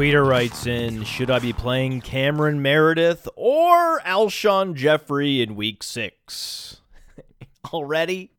Tweeter writes in Should I be playing Cameron Meredith or Alshon Jeffery in week six? Already?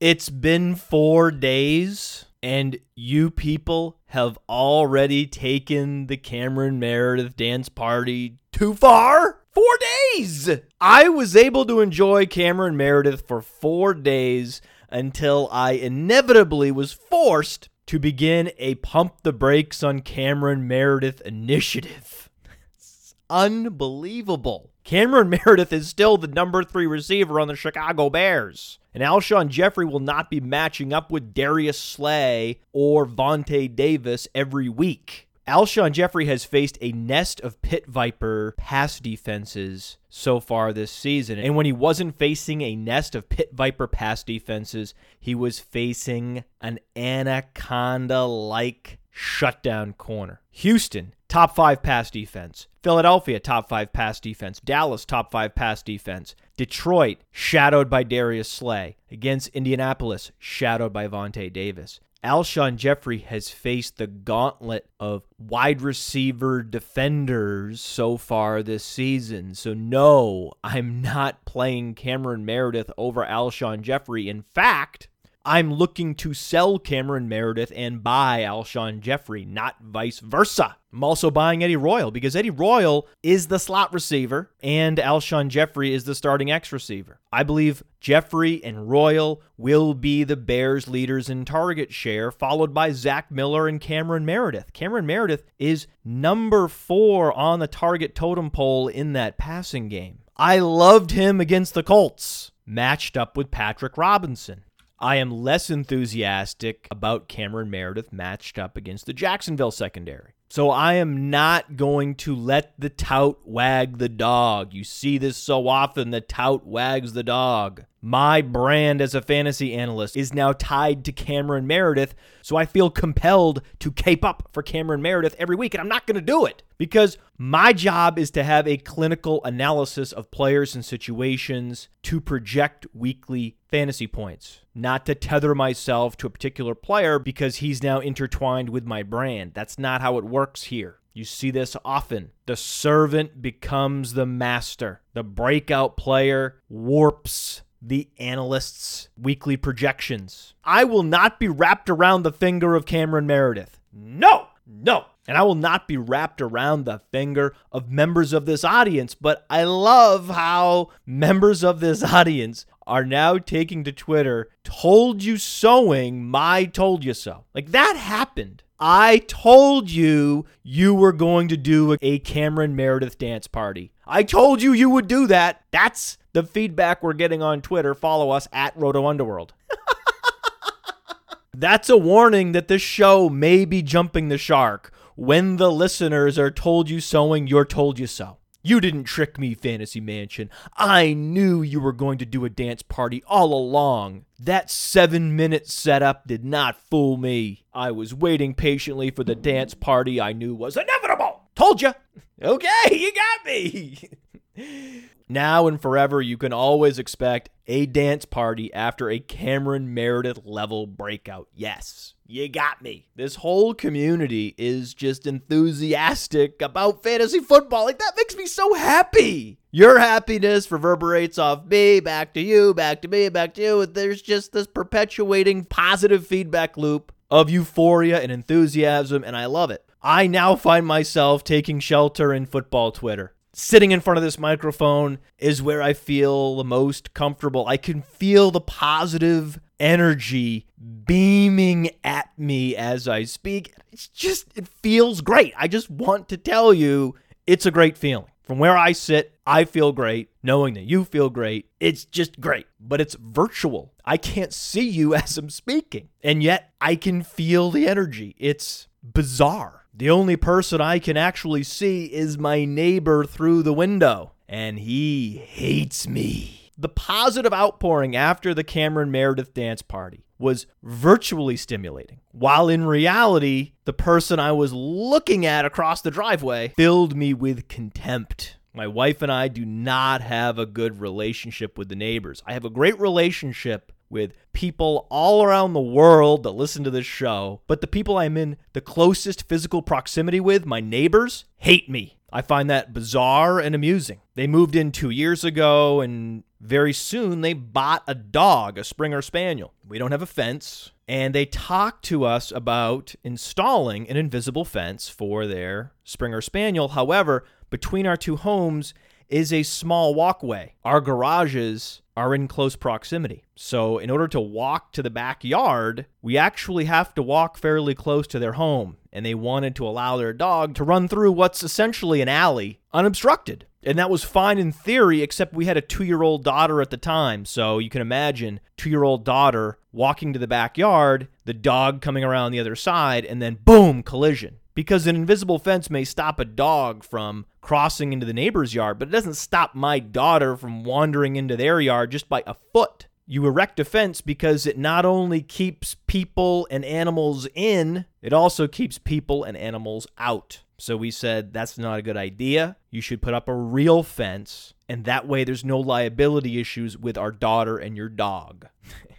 It's been four days, and you people have already taken the Cameron Meredith dance party too far? Four days! I was able to enjoy Cameron Meredith for four days until I inevitably was forced to begin a pump the brakes on Cameron Meredith initiative. It's unbelievable. Cameron Meredith is still the number three receiver on the Chicago Bears. And Alshon Jeffery will not be matching up with Darius Slay or Vontae Davis every week. Alshon Jeffery has faced a nest of pit viper pass defenses so far this season. And when he wasn't facing a nest of pit viper pass defenses, he was facing an anaconda like shutdown corner. Houston, top five pass defense. Philadelphia, top five pass defense. Dallas, top five pass defense. Detroit, shadowed by Darius Slay. Against Indianapolis, shadowed by Vontae Davis. Alshon Jeffery has faced the gauntlet of wide receiver defenders so far this season. So, no, I'm not playing Cameron Meredith over Alshon Jeffery. In fact, I'm looking to sell Cameron Meredith and buy Alshon Jeffery, not vice versa. I'm also buying Eddie Royal because Eddie Royal is the slot receiver and Alshon Jeffery is the starting X receiver. I believe Jeffery and Royal will be the Bears' leaders in target share, followed by Zach Miller and Cameron Meredith. Cameron Meredith is number four on the target totem pole in that passing game. I loved him against the Colts, matched up with Patrick Robinson. I am less enthusiastic about Cameron Meredith matched up against the Jacksonville secondary. So I am not going to let the tout wag the dog. You see this so often the tout wags the dog. My brand as a fantasy analyst is now tied to Cameron Meredith, so I feel compelled to cape up for Cameron Meredith every week, and I'm not going to do it because my job is to have a clinical analysis of players and situations to project weekly fantasy points, not to tether myself to a particular player because he's now intertwined with my brand. That's not how it works here. You see this often. The servant becomes the master. The breakout player warps the analysts' weekly projections. I will not be wrapped around the finger of Cameron Meredith. No, no. And I will not be wrapped around the finger of members of this audience, but I love how members of this audience are now taking to Twitter, told you sowing my told you so. Like that happened. I told you you were going to do a Cameron Meredith dance party. I told you you would do that. That's the feedback we're getting on Twitter. Follow us at Roto Underworld. That's a warning that this show may be jumping the shark when the listeners are told you sowing you're told you so. You didn't trick me, Fantasy Mansion. I knew you were going to do a dance party all along. That seven minute setup did not fool me. I was waiting patiently for the dance party I knew was inevitable. Told you. Okay, you got me. now and forever, you can always expect a dance party after a Cameron Meredith level breakout. Yes, you got me. This whole community is just enthusiastic about fantasy football. Like, that makes me so happy. Your happiness reverberates off me, back to you, back to me, back to you. There's just this perpetuating positive feedback loop of euphoria and enthusiasm, and I love it. I now find myself taking shelter in football Twitter. Sitting in front of this microphone is where I feel the most comfortable. I can feel the positive energy beaming at me as I speak. It's just, it feels great. I just want to tell you it's a great feeling. From where I sit, I feel great. Knowing that you feel great, it's just great. But it's virtual. I can't see you as I'm speaking. And yet I can feel the energy. It's bizarre. The only person I can actually see is my neighbor through the window, and he hates me. The positive outpouring after the Cameron Meredith dance party was virtually stimulating, while in reality, the person I was looking at across the driveway filled me with contempt. My wife and I do not have a good relationship with the neighbors. I have a great relationship with people all around the world that listen to this show, but the people I'm in the closest physical proximity with, my neighbors, hate me. I find that bizarre and amusing. They moved in two years ago, and very soon they bought a dog, a Springer Spaniel. We don't have a fence, and they talked to us about installing an invisible fence for their Springer Spaniel. However, between our two homes is a small walkway. Our garages are in close proximity. So, in order to walk to the backyard, we actually have to walk fairly close to their home. And they wanted to allow their dog to run through what's essentially an alley unobstructed. And that was fine in theory, except we had a two year old daughter at the time. So you can imagine two year old daughter walking to the backyard, the dog coming around the other side, and then boom, collision. Because an invisible fence may stop a dog from crossing into the neighbor's yard, but it doesn't stop my daughter from wandering into their yard just by a foot. You erect a fence because it not only keeps people and animals in, it also keeps people and animals out. So we said that's not a good idea. You should put up a real fence, and that way there's no liability issues with our daughter and your dog.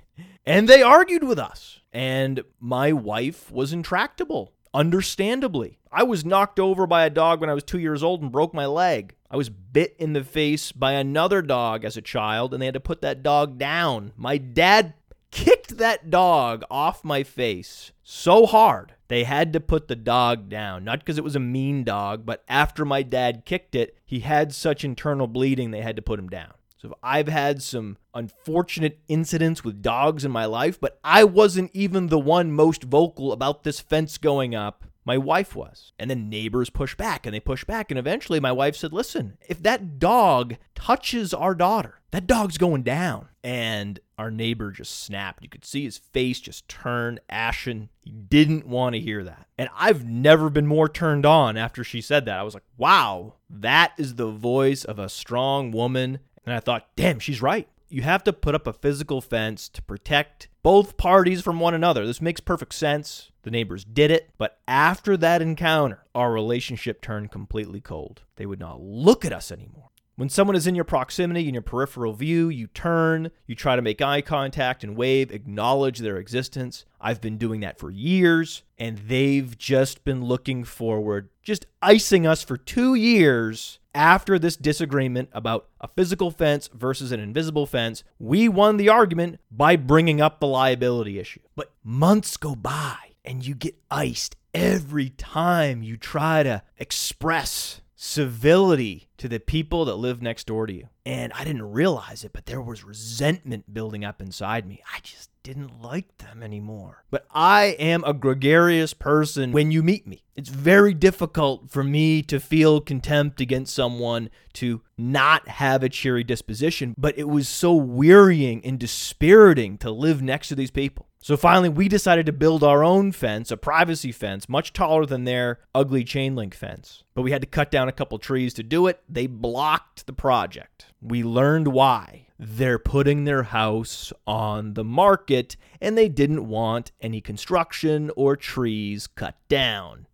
and they argued with us, and my wife was intractable, understandably. I was knocked over by a dog when I was two years old and broke my leg. I was bit in the face by another dog as a child, and they had to put that dog down. My dad kicked that dog off my face so hard they had to put the dog down. Not because it was a mean dog, but after my dad kicked it, he had such internal bleeding they had to put him down. So I've had some unfortunate incidents with dogs in my life, but I wasn't even the one most vocal about this fence going up. My wife was. And then neighbors pushed back and they pushed back. And eventually my wife said, Listen, if that dog touches our daughter, that dog's going down. And our neighbor just snapped. You could see his face just turn ashen. He didn't want to hear that. And I've never been more turned on after she said that. I was like, wow, that is the voice of a strong woman. And I thought, damn, she's right. You have to put up a physical fence to protect both parties from one another. This makes perfect sense. The neighbors did it. But after that encounter, our relationship turned completely cold. They would not look at us anymore. When someone is in your proximity, in your peripheral view, you turn, you try to make eye contact and wave, acknowledge their existence. I've been doing that for years, and they've just been looking forward, just icing us for two years after this disagreement about a physical fence versus an invisible fence. We won the argument by bringing up the liability issue. But months go by, and you get iced every time you try to express civility to the people that live next door to you. And I didn't realize it, but there was resentment building up inside me. I just didn't like them anymore. But I am a gregarious person when you meet me. It's very difficult for me to feel contempt against someone to not have a cheery disposition, but it was so wearying and dispiriting to live next to these people. So finally, we decided to build our own fence, a privacy fence, much taller than their ugly chain link fence. But we had to cut down a couple trees to do it. They blocked the project. We learned why. They're putting their house on the market and they didn't want any construction or trees cut down.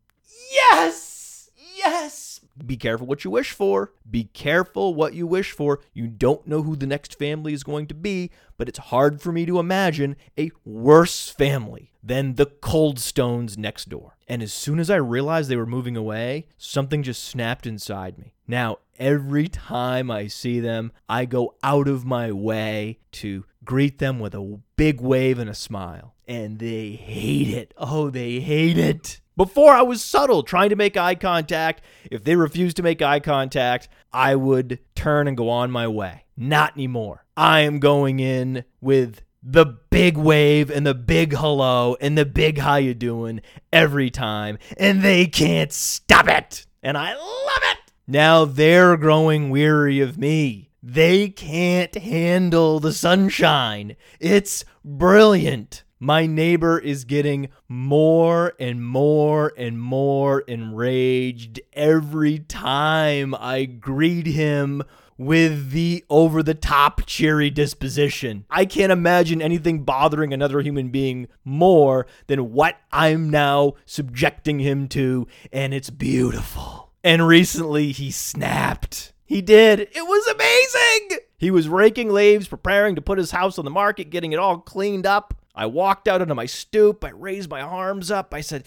Yes! Yes! Be careful what you wish for. Be careful what you wish for. You don't know who the next family is going to be, but it's hard for me to imagine a worse family than the Coldstones next door. And as soon as I realized they were moving away, something just snapped inside me. Now, every time I see them, I go out of my way to greet them with a big wave and a smile. And they hate it. Oh, they hate it. Before I was subtle, trying to make eye contact. If they refused to make eye contact, I would turn and go on my way. Not anymore. I am going in with the big wave and the big hello and the big how you doing every time and they can't stop it and i love it now they're growing weary of me they can't handle the sunshine it's brilliant my neighbor is getting more and more and more enraged every time I greet him with the over the top cheery disposition. I can't imagine anything bothering another human being more than what I'm now subjecting him to, and it's beautiful. And recently he snapped. He did. It was amazing. He was raking leaves, preparing to put his house on the market, getting it all cleaned up. I walked out onto my stoop. I raised my arms up. I said,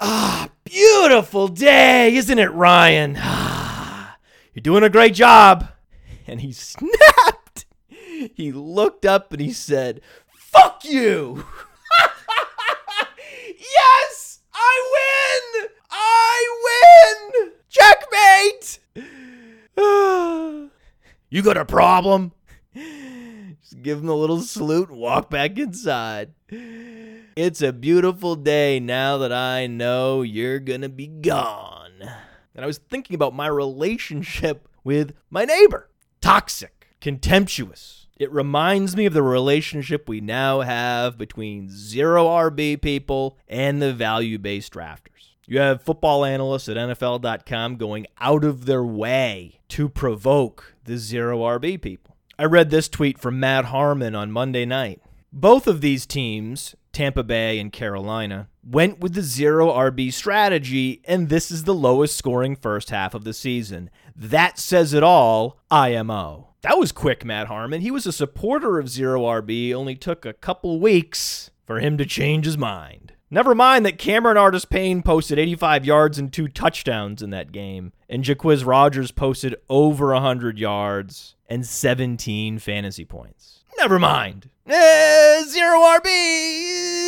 Ah, beautiful day, isn't it, Ryan? You're doing a great job. And he snapped. He looked up and he said, Fuck you. yes, I win. I win. Checkmate. you got a problem? Give him a little salute walk back inside. It's a beautiful day now that I know you're gonna be gone. And I was thinking about my relationship with my neighbor. Toxic, contemptuous. It reminds me of the relationship we now have between zero RB people and the value based drafters. You have football analysts at NFL.com going out of their way to provoke the zero RB people. I read this tweet from Matt Harmon on Monday night. Both of these teams, Tampa Bay and Carolina, went with the zero RB strategy, and this is the lowest scoring first half of the season. That says it all, IMO. That was quick, Matt Harmon. He was a supporter of zero RB, only took a couple weeks for him to change his mind. Never mind that Cameron Artis Payne posted 85 yards and two touchdowns in that game, and Jacquizz Rodgers posted over 100 yards and 17 fantasy points. Never mind. Eh, zero RB,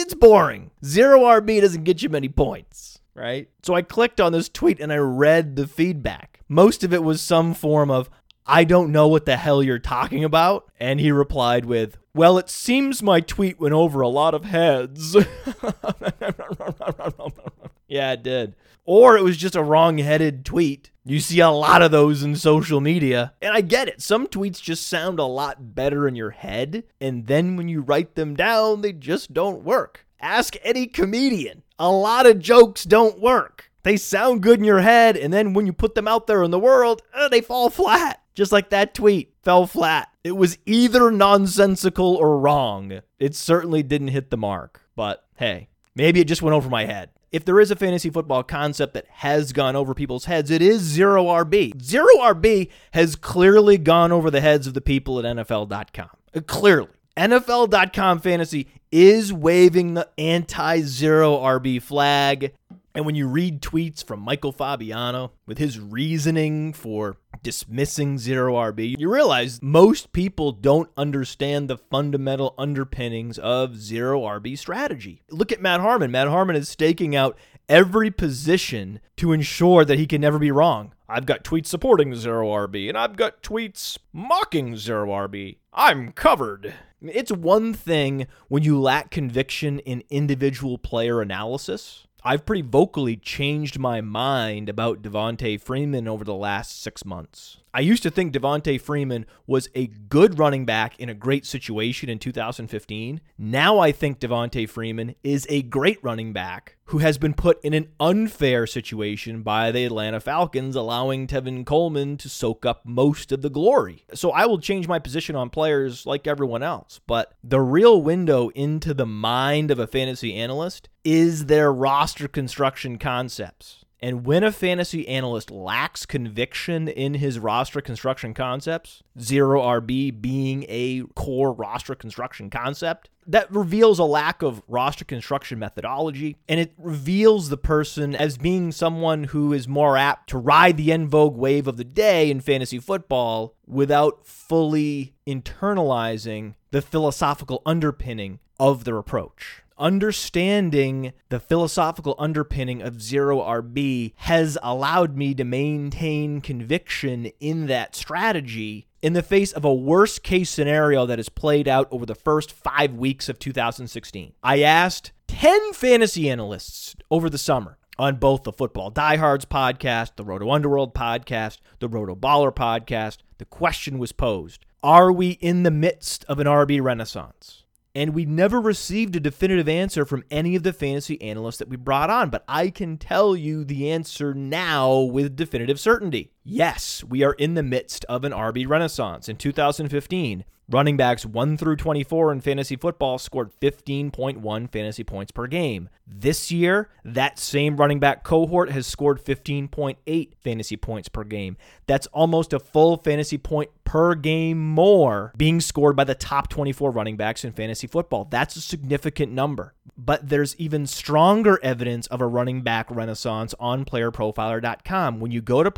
it's boring. Zero RB doesn't get you many points, right? So I clicked on this tweet and I read the feedback. Most of it was some form of, I don't know what the hell you're talking about. And he replied with, Well, it seems my tweet went over a lot of heads. yeah, it did. Or it was just a wrong headed tweet. You see a lot of those in social media. And I get it. Some tweets just sound a lot better in your head. And then when you write them down, they just don't work. Ask any comedian. A lot of jokes don't work. They sound good in your head, and then when you put them out there in the world, uh, they fall flat. Just like that tweet fell flat. It was either nonsensical or wrong. It certainly didn't hit the mark. But hey, maybe it just went over my head. If there is a fantasy football concept that has gone over people's heads, it is zero RB. Zero RB has clearly gone over the heads of the people at NFL.com. Clearly. NFL.com fantasy is waving the anti zero RB flag. And when you read tweets from Michael Fabiano with his reasoning for dismissing zero RB, you realize most people don't understand the fundamental underpinnings of zero RB strategy. Look at Matt Harmon. Matt Harmon is staking out every position to ensure that he can never be wrong. I've got tweets supporting zero RB, and I've got tweets mocking zero RB. I'm covered. It's one thing when you lack conviction in individual player analysis I've pretty vocally changed my mind about Devonta Freeman over the last six months. I used to think Devonta Freeman was a good running back in a great situation in 2015. Now I think Devonta Freeman is a great running back who has been put in an unfair situation by the Atlanta Falcons, allowing Tevin Coleman to soak up most of the glory. So I will change my position on players like everyone else. But the real window into the mind of a fantasy analyst is their roster construction concepts. And when a fantasy analyst lacks conviction in his roster construction concepts, zero RB being a core roster construction concept, that reveals a lack of roster construction methodology. And it reveals the person as being someone who is more apt to ride the en vogue wave of the day in fantasy football without fully internalizing the philosophical underpinning of their approach understanding the philosophical underpinning of zero RB has allowed me to maintain conviction in that strategy in the face of a worst case scenario that has played out over the first five weeks of 2016. I asked 10 fantasy analysts over the summer on both the Football Diehards podcast, the Roto Underworld podcast, the Roto Baller podcast. The question was posed Are we in the midst of an RB renaissance? And we never received a definitive answer from any of the fantasy analysts that we brought on, but I can tell you the answer now with definitive certainty. Yes, we are in the midst of an RB renaissance. In 2015, running backs 1 through 24 in fantasy football scored 15.1 fantasy points per game. This year, that same running back cohort has scored 15.8 fantasy points per game. That's almost a full fantasy point per game more being scored by the top 24 running backs in fantasy football. That's a significant number. But there's even stronger evidence of a running back renaissance on playerprofiler.com. When you go to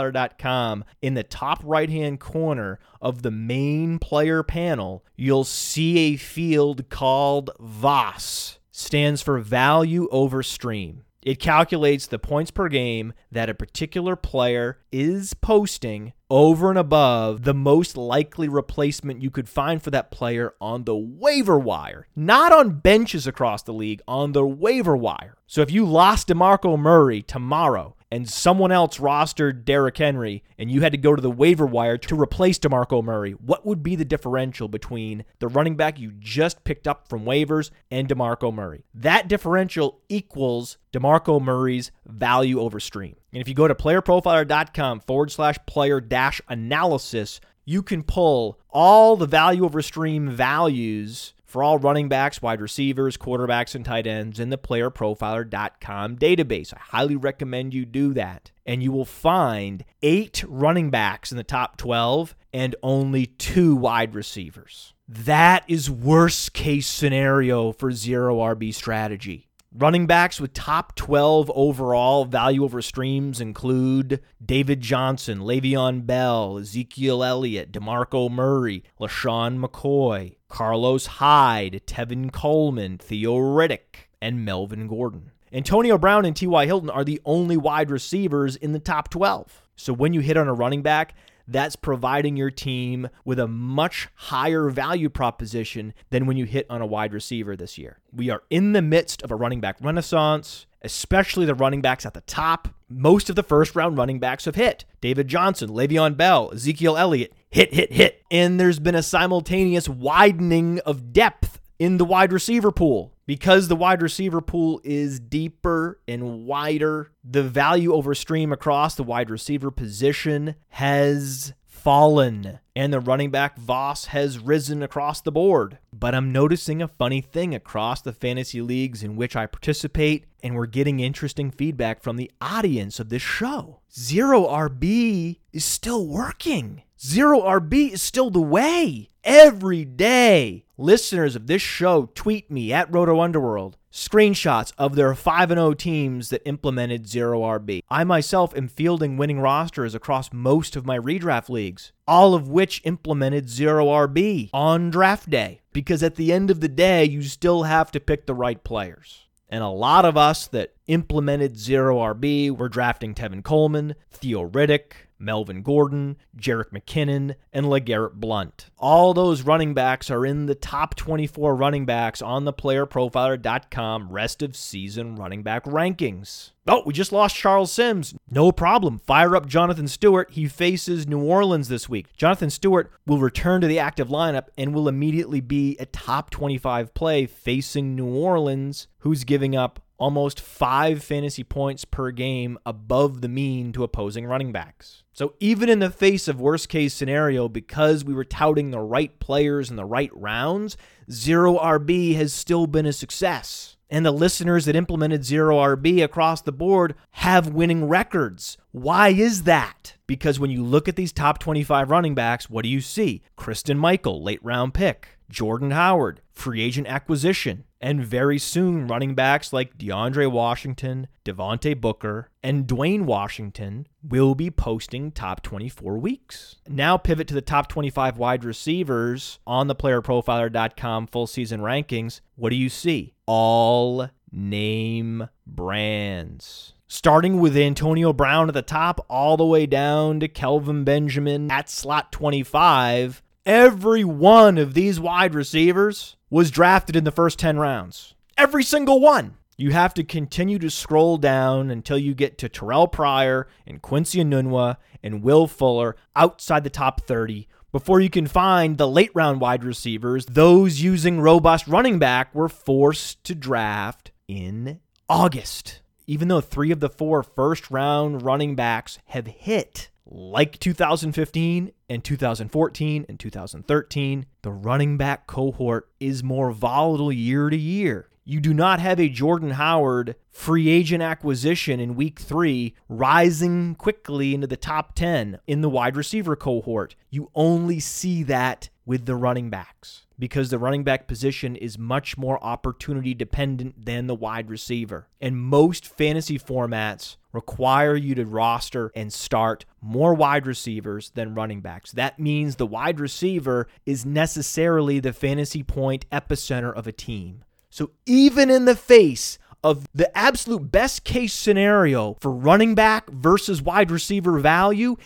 playerprofiler.com, in the top right hand corner of the main player panel, you'll see a field called VOS stands for value over stream. It calculates the points per game that a particular player is posting over and above the most likely replacement you could find for that player on the waiver wire, not on benches across the league, on the waiver wire. So if you lost DeMarco Murray tomorrow and someone else rostered Derrick Henry and you had to go to the waiver wire to replace DeMarco Murray, what would be the differential between the running back you just picked up from waivers and DeMarco Murray? That differential equals DeMarco Murray's value over stream. And if you go to playerprofiler.com forward slash player dash analysis, you can pull all the value over stream values for all running backs, wide receivers, quarterbacks, and tight ends in the playerprofiler.com database. I highly recommend you do that. And you will find eight running backs in the top 12 and only two wide receivers. That is worst case scenario for zero RB strategy. Running backs with top 12 overall value over streams include David Johnson, Le'Veon Bell, Ezekiel Elliott, DeMarco Murray, LeSean McCoy, Carlos Hyde, Tevin Coleman, Theo Riddick, and Melvin Gordon. Antonio Brown and T.Y. Hilton are the only wide receivers in the top 12. So when you hit on a running back, that's providing your team with a much higher value proposition than when you hit on a wide receiver this year. We are in the midst of a running back renaissance, especially the running backs at the top. Most of the first round running backs have hit. David Johnson, Le'Veon Bell, Ezekiel Elliott, hit, hit, hit. And there's been a simultaneous widening of depth in the wide receiver pool. Because the wide receiver pool is deeper and wider, the value over stream across the wide receiver position has fallen and the running back VOS has risen across the board. But I'm noticing a funny thing across the fantasy leagues in which I participate, and we're getting interesting feedback from the audience of this show. Zero RB is still working. Zero RB is still the way. Every day, listeners of this show tweet me at Roto Underworld screenshots of their 5 0 teams that implemented zero RB. I myself am fielding winning rosters across most of my redraft leagues, all of which implemented zero RB on draft day. Because at the end of the day, you still have to pick the right players. And a lot of us that implemented zero RB were drafting Tevin Coleman, Theo Riddick, Melvin Gordon, Jerick McKinnon, and LeGarrette Blunt. All those running backs are in the top 24 running backs on the playerprofiler.com rest of season running back rankings. Oh, we just lost Charles Sims. No problem. Fire up Jonathan Stewart. He faces New Orleans this week. Jonathan Stewart will return to the active lineup and will immediately be a top 25 play facing New Orleans, who's giving up almost five fantasy points per game above the mean to opposing running backs. So, even in the face of worst case scenario, because we were touting the right players in the right rounds, zero RB has still been a success. And the listeners that implemented zero RB across the board have winning records. Why is that? Because when you look at these top 25 running backs, what do you see? Christine Michael, late round pick. Jordan Howard, free agent acquisition, and very soon running backs like DeAndre Washington, Devontae Booker, and Dwayne Washington will be posting top 24 weeks. Now pivot to the top 25 wide receivers on the playerprofiler.com full season rankings. What do you see? All name brands starting with Antonio Brown at the top, all the way down to Kelvin Benjamin at slot 25. Every one of these wide receivers was drafted in the first 10 rounds. Every single one. You have to continue to scroll down until you get to Terrell Pryor and Quincy Enunwa and Will Fuller outside the top 30 before you can find the late round wide receivers. Those using robust running back were forced to draft in August. Even though three of the four first round running backs have hit like 2015 and 2014 and 2013, the running back cohort is more volatile year to year. You do not have a Jordan Howard free agent acquisition in week three rising quickly into the top 10 in the wide receiver cohort. You only see that with the running backs because the running back position is much more opportunity dependent than the wide receiver. And most fantasy formats require you to roster and start more wide receivers than running backs. That means the wide receiver is necessarily the fantasy point epicenter of a team. So even in the face of the absolute best case scenario for running back versus wide receiver value,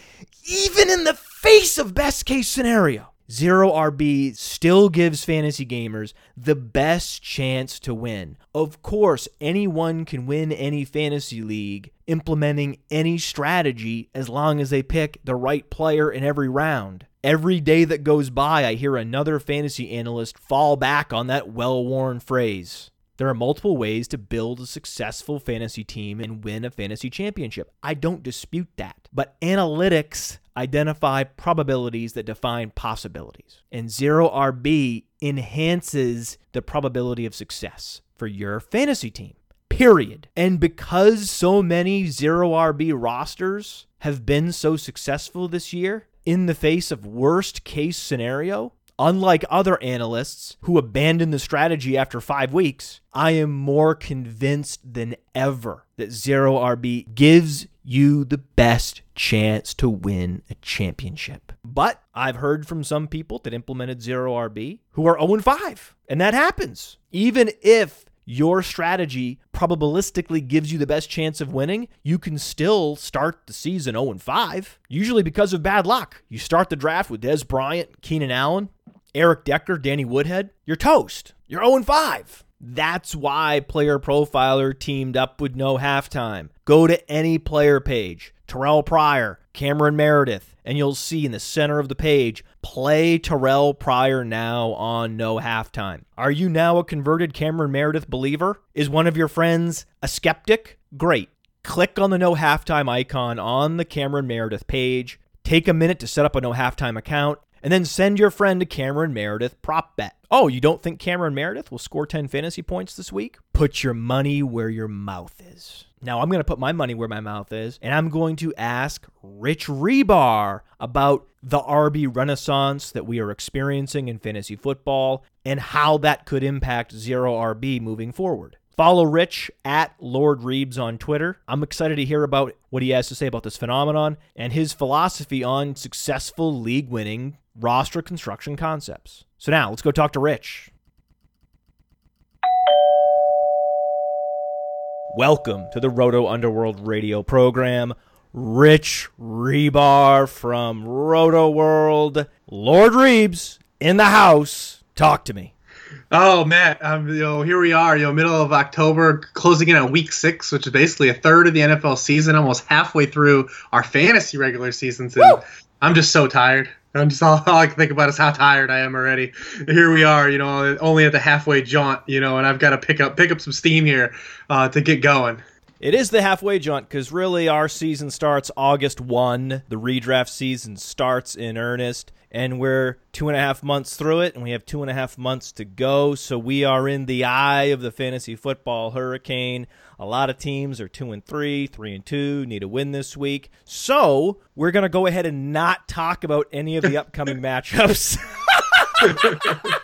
even in the face of best case scenario, Zero RB still gives fantasy gamers the best chance to win. Of course, anyone can win any fantasy league implementing any strategy as long as they pick the right player in every round. Every day that goes by, I hear another fantasy analyst fall back on that well worn phrase. There are multiple ways to build a successful fantasy team and win a fantasy championship. I don't dispute that. But analytics identify probabilities that define possibilities. And zero RB enhances the probability of success for your fantasy team. Period. And because so many zero RB rosters have been so successful this year, in the face of worst case scenario, Unlike other analysts who abandon the strategy after five weeks, I am more convinced than ever that Zero RB gives you the best chance to win a championship. But I've heard from some people that implemented Zero RB who are 0 5, and that happens. Even if your strategy probabilistically gives you the best chance of winning, you can still start the season 0 5, usually because of bad luck. You start the draft with Dez Bryant, Keenan Allen, Eric Decker, Danny Woodhead, you're toast. You're 0 5. That's why Player Profiler teamed up with No Halftime. Go to any player page, Terrell Pryor, Cameron Meredith, and you'll see in the center of the page, play Terrell Pryor now on No Halftime. Are you now a converted Cameron Meredith believer? Is one of your friends a skeptic? Great. Click on the No Halftime icon on the Cameron Meredith page. Take a minute to set up a No Halftime account and then send your friend to Cameron Meredith prop bet. Oh, you don't think Cameron Meredith will score 10 fantasy points this week? Put your money where your mouth is. Now, I'm going to put my money where my mouth is, and I'm going to ask Rich Hribar about the RB renaissance that we are experiencing in fantasy football and how that could impact zero RB moving forward. Follow Rich at Lord Reebs on Twitter. I'm excited to hear about what he has to say about this phenomenon and his philosophy on successful league winning roster construction concepts. So now let's go talk to Rich. Welcome to the Roto Underworld radio program. Rich Hribar from Roto World. Lord Reebs in the house. Talk to me. Oh, Matt, um, you know, here we are, you know, middle of October, closing in on week six, which is basically a third of the NFL season, almost halfway through our fantasy regular seasons. And I'm just so tired. I'm just all, all I can think about is how tired I am already. Here we are, you know, only at the halfway jaunt, you know, and I've got to pick up pick up some steam here uh, to get going. It is the halfway jaunt because really our season starts August 1. The redraft season starts in earnest, and we're two and a half months through it, and we have two and a half months to go. So we are in the eye of the fantasy football hurricane. A lot of teams are two and three, three and two, need a win this week. So we're going to go ahead and not talk about any of the upcoming matchups.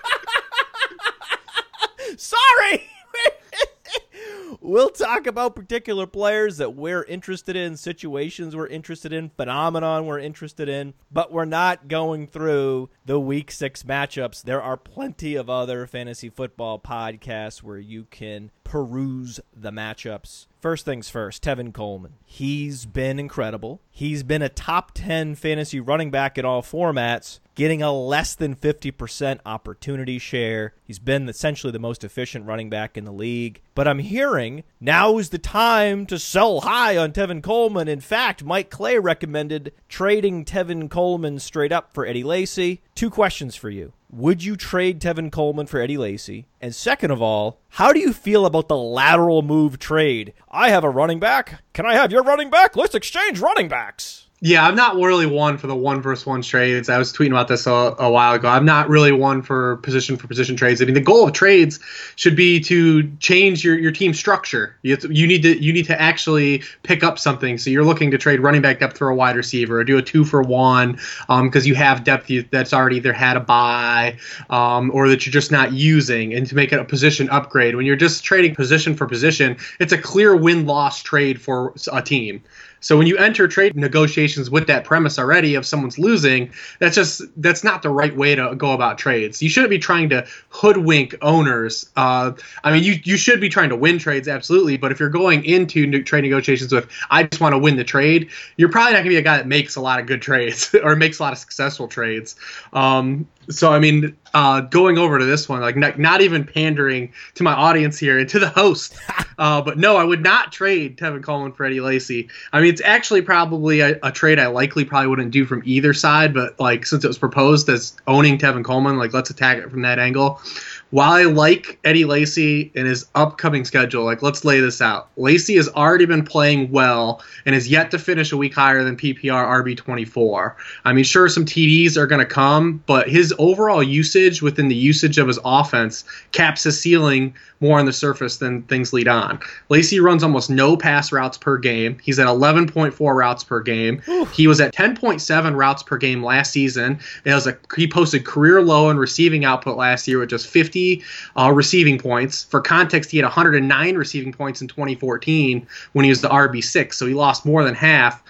we'll talk about particular players that we're interested in, situations we're interested in, phenomenon we're interested in, but we're not going through the week six matchups. There are plenty of other fantasy football podcasts where you can peruse the matchups. First things first, Tevin Coleman. He's been incredible. He's been a top 10 fantasy running back in all formats, getting a less than 50% opportunity share. He's been essentially the most efficient running back in the league. But I'm hearing now is the time to sell high on Tevin Coleman. In fact, Mike Clay recommended trading Tevin Coleman straight up for Eddie Lacy. Two questions for you. Would you trade Tevin Coleman for Eddie Lacy? And second of all, how do you feel about the lateral move trade? I have a running back. Can I have your running back? Let's exchange running backs. Yeah, I'm not really one for the one versus one trades. I was tweeting about this a, a, while ago. I'm not really one for position for position trades. I mean, the goal of trades should be to change your, your team structure. You, to, you need to you need to actually pick up something. So you're looking to trade running back depth for a wide receiver, or do a two for one because um, you have depth that's already either had a buy um, or that you're just not using, and to make it a position upgrade. When you're just trading position for position, it's a clear win loss trade for a team. So when you enter trade negotiations with that premise already of someone's losing, that's just that's not the right way to go about trades. You shouldn't be trying to hoodwink owners. Uh, I mean, you you should be trying to win trades absolutely, but if you're going into trade negotiations with I just want to win the trade, you're probably not going to be a guy that makes a lot of good trades or makes a lot of successful trades. Um, so I mean, uh, going over to this one, like not, not, even pandering to my audience here and to the host, uh, but no, I would not trade Tevin Coleman for Eddie Lacy. I mean, it's actually probably a, a, trade I likely probably wouldn't do from either side, but like since it was proposed as owning Tevin Coleman, like let's attack it from that angle while I like Eddie Lacy and his upcoming schedule, like let's lay this out. Lacy has already been playing well and is yet to finish a week higher than PPR RB24. I mean, sure, some TDs are going to come, but his overall usage within the usage of his offense caps his ceiling more on the surface than things lead on. Lacy runs almost no pass routes per game. He's at 11.4 routes per game. He was at 10.7 routes per game last season. It was a, he posted career low in receiving output last year with just 50 uh, receiving points. For context, he had 109 receiving points in 2014 when he was the RB6, so he lost more than half.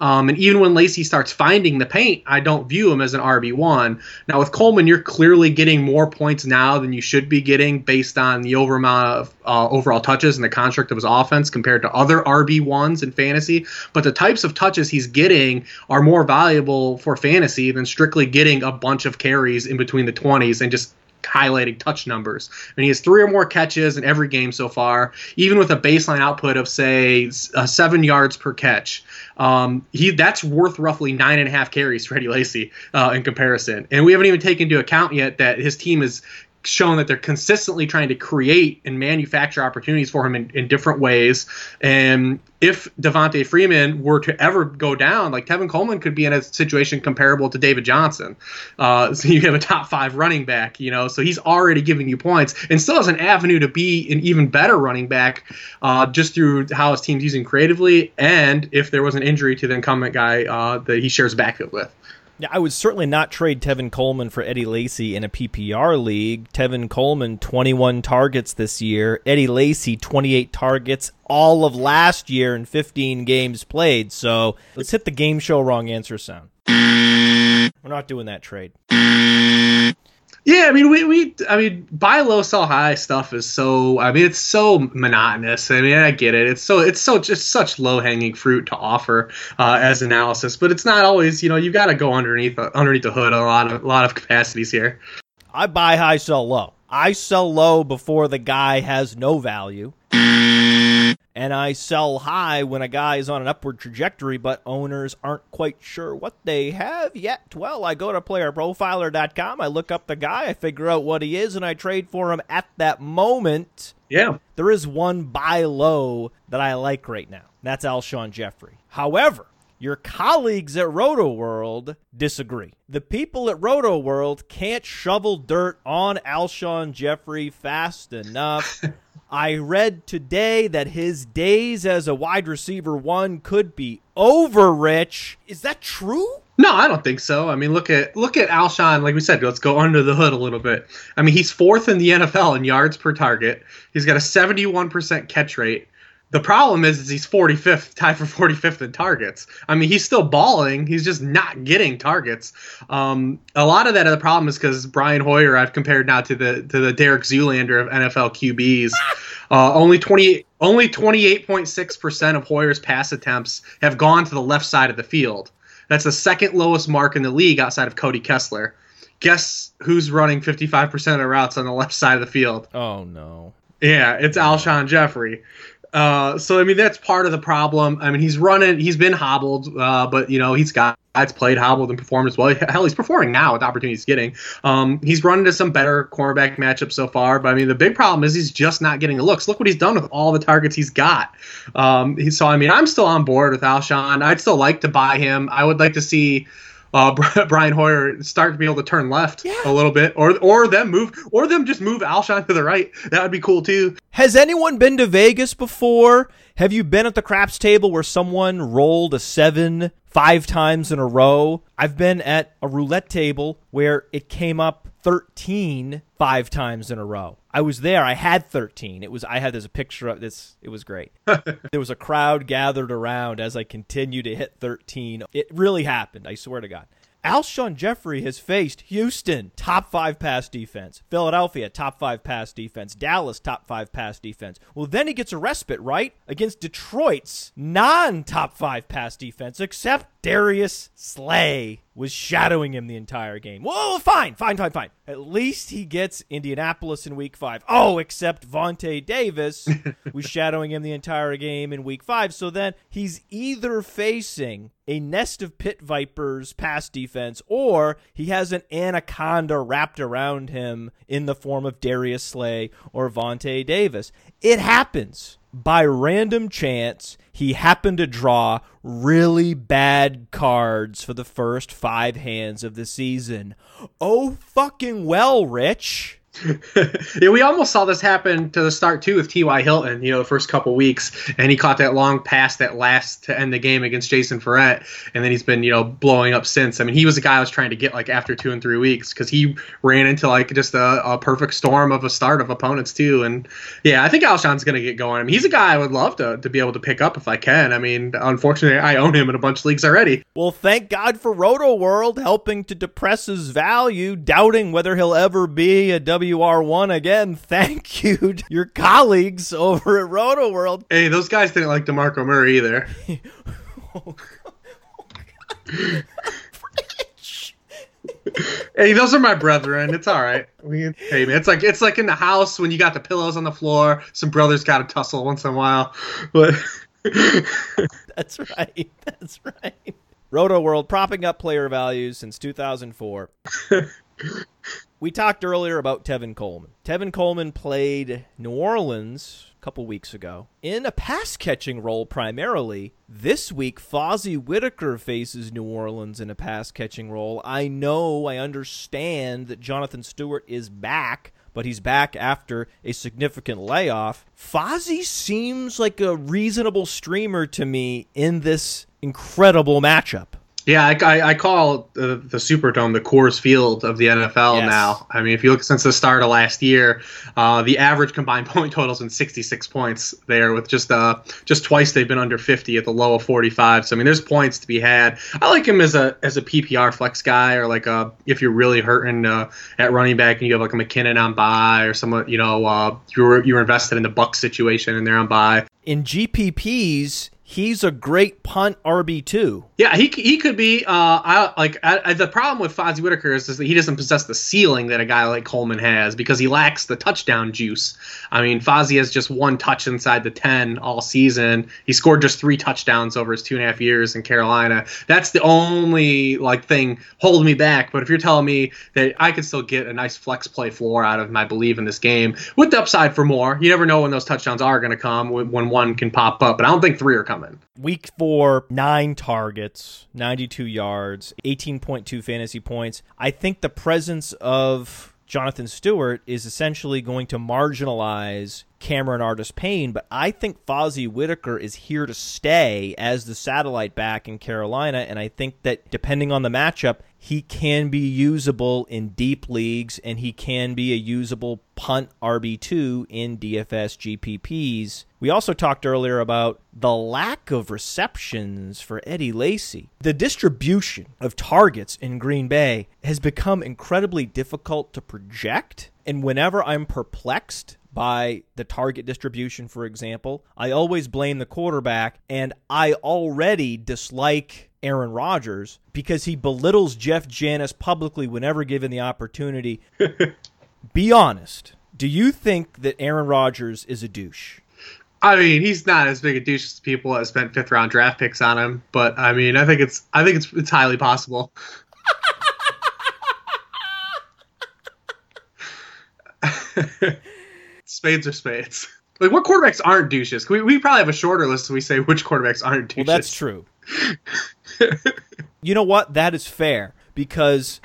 Um, and even when Lacy starts finding the paint, I don't view him as an RB1. Now, with Coleman, you're clearly getting more points now than you should be getting based on the over amount of uh, overall touches and the construct of his offense compared to other RB1s in fantasy. But the types of touches he's getting are more valuable for fantasy than strictly getting a bunch of carries in between the 20s and just highlighting touch numbers. And he has three or more catches in every game so far, even with a baseline output of say uh, seven yards per catch. Um, he that's worth roughly nine and a half carries for Eddie Lacy uh, in comparison. And we haven't even taken into account yet that his team is shown that they're consistently trying to create and manufacture opportunities for him in, in different ways. And if Devonta Freeman were to ever go down, like Tevin Coleman could be in a situation comparable to David Johnson. Uh, so you have a top five running back, you know, so he's already giving you points and still has an avenue to be an even better running back uh, just through how his team's using creatively and if there was an injury to the incumbent guy uh, that he shares backfield with. Yeah, I would certainly not trade Tevin Coleman for Eddie Lacy in a PPR league. Tevin Coleman, 21 targets this year. Eddie Lacy, 28 targets all of last year in 15 games played. So let's hit the game show wrong answer sound. We're not doing that trade. Yeah, I mean, we, we, I mean, buy low, sell high stuff is so. I mean, it's so monotonous. I mean, I get it. It's so, it's so just such low hanging fruit to offer uh, as analysis, but it's not always. You know, you've got to go underneath underneath the hood a lot of a lot of capacities here. I buy high, sell low. I sell low before the guy has no value and I sell high when a guy is on an upward trajectory, but owners aren't quite sure what they have yet. Well, I go to playerprofiler.com, I look up the guy, I figure out what he is, and I trade for him at that moment. Yeah. There is one buy low that I like right now. That's Alshon Jeffery. However, your colleagues at Roto World disagree. The people at Roto World can't shovel dirt on Alshon Jeffery fast enough. I read today that his days as a wide receiver one could be over, Rich. Is that true? No, I don't think so. I mean, look at look at Alshon. Like we said, let's go under the hood a little bit. I mean, he's fourth in the NFL in yards per target. He's got a 71% catch rate. The problem is, is he's 45th, tied for 45th in targets. I mean, he's still balling. He's just not getting targets. Um, a lot of that of the problem is because Brian Hoyer, I've compared now to the to the Derek Zoolander of NFL QBs. Uh, only 20, only 28.6 percent of Hoyer's pass attempts have gone to the left side of the field. That's the second lowest mark in the league outside of Cody Kessler. Guess who's running 55% of routes on the left side of the field? Oh no. Yeah, it's Alshon Jeffery. Uh, so I mean that's part of the problem. I mean he's running, he's been hobbled, uh, but you know he's got sides played, hobbled, and performed as well. Hell, he's performing now with the opportunities getting. Um, he's run into some better cornerback matchups so far, but I mean, the big problem is he's just not getting the looks. Look what he's done with all the targets he's got. Um, so, I mean, I'm still on board with Alshon. I'd still like to buy him. I would like to see uh, Brian Hoyer start to be able to turn left yeah. a little bit, or or them move, or them just move Alshon to the right. That would be cool too. Has anyone been to Vegas before? Have you been at the craps table where someone rolled a seven five times in a row? I've been at a roulette table where it came up 13 five times in a row. I was there. I had 13. It was I had this a picture of this. It was great. there was a crowd gathered around as I continued to hit 13. It really happened. I swear to God. Alshon Jeffery has faced Houston, top five pass defense. Philadelphia, top five pass defense. Dallas, top five pass defense. Well, then he gets a respite, right? Against Detroit's non top five pass defense, except Darius Slay was shadowing him the entire game. Whoa, fine, fine, fine, fine. At least he gets Indianapolis in week five. Oh, except Vontae Davis was shadowing him the entire game in week five. So then he's either facing a nest of pit vipers pass defense, or he has an anaconda wrapped around him in the form of Darius Slay or Vontae Davis. It happens by random chance, he happened to draw really bad cards for the first five hands of the season. Oh, fucking well, Rich. yeah, we almost saw this happen to the start too with T.Y. Hilton, you know, the first couple weeks, and he caught that long pass that last to end the game against Jason Verrett, and then he's been, you know, blowing up since. I mean, he was a guy I was trying to get like after two and three weeks because he ran into like just a, a, perfect storm of a start of opponents too, and yeah, I think Alshon's gonna get going. I mean, he's a guy I would love to to be able to pick up if I can. I mean, unfortunately, I own him in a bunch of leagues already. Well, thank God for Rotoworld helping to depress his value, doubting whether he'll ever be a W WR1 again. Thank you, to your colleagues over at Roto World. Hey, those guys didn't like DeMarco Murray either. Oh, hey, those are my brethren. It's all right. We, hey, man, it's like it's like in the house when you got the pillows on the floor. Some brothers got to tussle once in a while, but that's right. That's right. Roto World propping up player values since 2004. We talked earlier about Tevin Coleman. Tevin Coleman played New Orleans a couple weeks ago in a pass catching role primarily. This week, Fozzie Whittaker faces New Orleans in a pass catching role. I know, I understand that Jonathan Stewart is back, but he's back after a significant layoff. Fozzie seems like a reasonable streamer to me in this incredible matchup. Yeah, I, I, I call the, the Superdome the Coors Field of the NFL yes. now. I mean, if you look since the start of last year, uh, the average combined point totals in 66 points there, with just uh just twice they've been under 50 at the low of 45. So I mean, there's points to be had. I like him as a as a PPR flex guy, or like a if you're really hurting uh, at running back and you have like a McKinnon on bye, or someone you know uh, you're you're invested in the Buck situation and they're on bye. In GPPs, he's a great punt RB two. Yeah, he, he could be. Uh, I like I, I, the problem with Fozzie Whittaker is, is, that he doesn't possess the ceiling that a guy like Coleman has because he lacks the touchdown juice. I mean, Fozzie has just one touch inside the ten all season. He scored just three touchdowns over his two and a half years in Carolina. That's the only like thing holding me back. But if you're telling me that I could still get a nice flex play floor out of my believe in this game with the upside for more, you never know when those touchdowns are going to come when one can pop up. But I don't think three are coming coming. Week four, nine targets, 92 yards, 18.2 fantasy points. I think the presence of Jonathan Stewart is essentially going to marginalize Cameron Artis Payne, but I think Fozzie Whittaker is here to stay as the satellite back in Carolina, and I think that depending on the matchup, he can be usable in deep leagues and he can be a usable punt RB2 in DFS GPPs. We also talked earlier about the lack of receptions for Eddie Lacy. The distribution of targets in Green Bay has become incredibly difficult to project, and whenever I'm perplexed by the target distribution, for example. I always blame the quarterback, and I already dislike Aaron Rodgers because he belittles Jeff Janis publicly whenever given the opportunity. Be honest. Do you think that Aaron Rodgers is a douche? I mean, he's not as big a douche as people that spent fifth round draft picks on him, but I mean, I think it's I think it's it's highly possible. spades are spades. Like, what quarterbacks aren't douches? We, we probably have a shorter list if we say which quarterbacks aren't douches. Well, that's true. you know what? That is fair because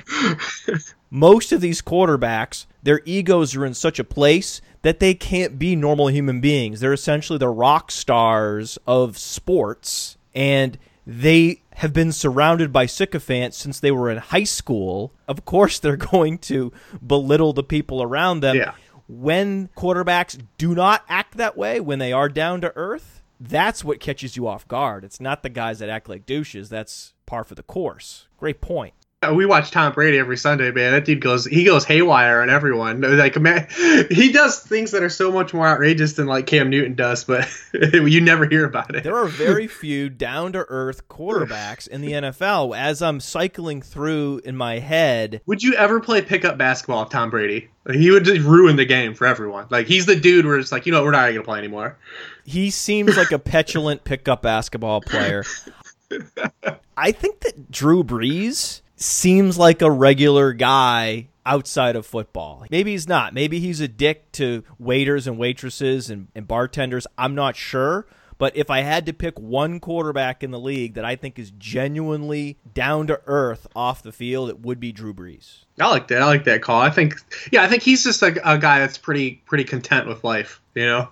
most of these quarterbacks, their egos are in such a place that they can't be normal human beings. They're essentially the rock stars of sports, and they have been surrounded by sycophants since they were in high school. Of course, they're going to belittle the people around them. Yeah. When quarterbacks do not act that way, when they are down to earth, that's what catches you off guard. It's not the guys that act like douches. That's par for the course. Great point. We watch Tom Brady every Sunday, man. That dude goes he goes haywire on everyone. Like man, he does things that are so much more outrageous than like Cam Newton does, but you never hear about it. There are very few down to earth quarterbacks in the NFL. As I'm cycling through in my head, would you ever play pickup basketball with Tom Brady? Like, he would just ruin the game for everyone. Like he's the dude where it's like, you know, we're not gonna play anymore. He seems like a petulant pickup basketball player. I think that Drew Brees seems like a regular guy outside of football. Maybe he's not. Maybe he's a dick to waiters and waitresses and, and bartenders. I'm not sure. But if I had to pick one quarterback in the league that I think is genuinely down to earth off the field, it would be Drew Brees. I like that. I like that call. I think, yeah, I think he's just a, a guy that's pretty pretty content with life. You know.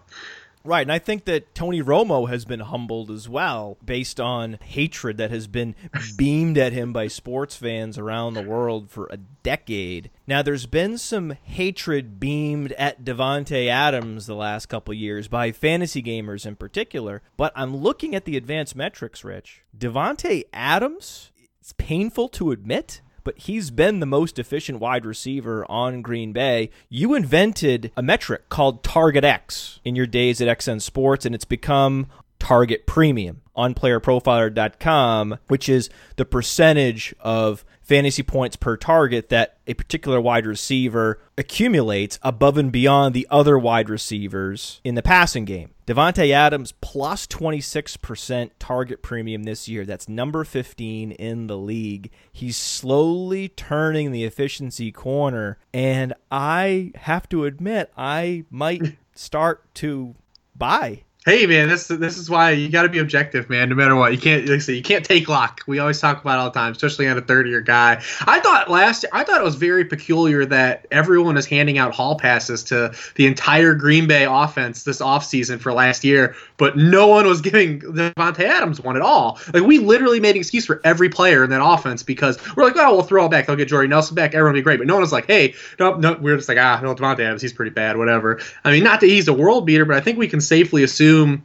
Right, and I think that Tony Romo has been humbled as well based on hatred that has been beamed at him by sports fans around the world for a decade. Now, there's been some hatred beamed at Davante Adams the last couple years by fantasy gamers in particular, but I'm looking at the advanced metrics, Rich. Davante Adams, it's painful to admit, but he's been the most efficient wide receiver on Green Bay. You invented a metric called Target X in your days at XN Sports, and it's become Target Premium on playerprofiler.com, which is the percentage of fantasy points per target that a particular wide receiver accumulates above and beyond the other wide receivers in the passing game. Davante Adams plus 26% target premium this year. That's number 15 in the league. He's slowly turning the efficiency corner and I have to admit I might start to buy Hey man, this this is why you got to be objective, man. No matter what, you can't like I say, you can't take luck. We always talk about all the time, especially on a third year guy. I thought last, I thought it was very peculiar that everyone is handing out hall passes to the entire Green Bay offense this offseason for last year, but no one was giving Davante Adams one at all. Like we literally made an excuse for every player in that offense because we're like, oh, we'll throw it back. They'll get Jordy Nelson back. Everyone will be great. But no one was like, hey, no, no. We're just like, ah, no, Davante Adams, he's pretty bad. Whatever. I mean, not that he's a world beater, but I think we can safely assume assume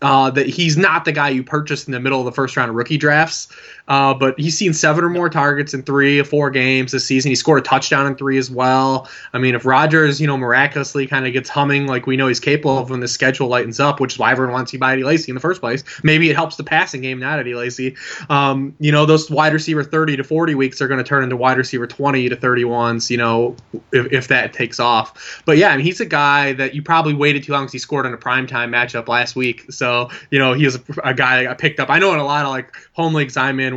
uh, that he's not the guy you purchased in the middle of the first round of rookie drafts. Uh, but he's seen seven or more targets in three or four games this season. He scored a touchdown in three as well. I mean, if Rodgers, you know, miraculously kind of gets humming like we know he's capable of when the schedule lightens up, which is why everyone wants to buy Eddie Lacy in the first place, maybe it helps the passing game, not Eddie Lacy. Um, you know, those wide receiver 30 to 40 weeks are going to turn into wide receiver 20 to 31s, you know, if, if that takes off. But yeah, I mean, he's a guy that you probably waited too long because he scored in a primetime matchup last week. So, you know, he was a, a guy I picked up. I know in a lot of like home leagues I'm in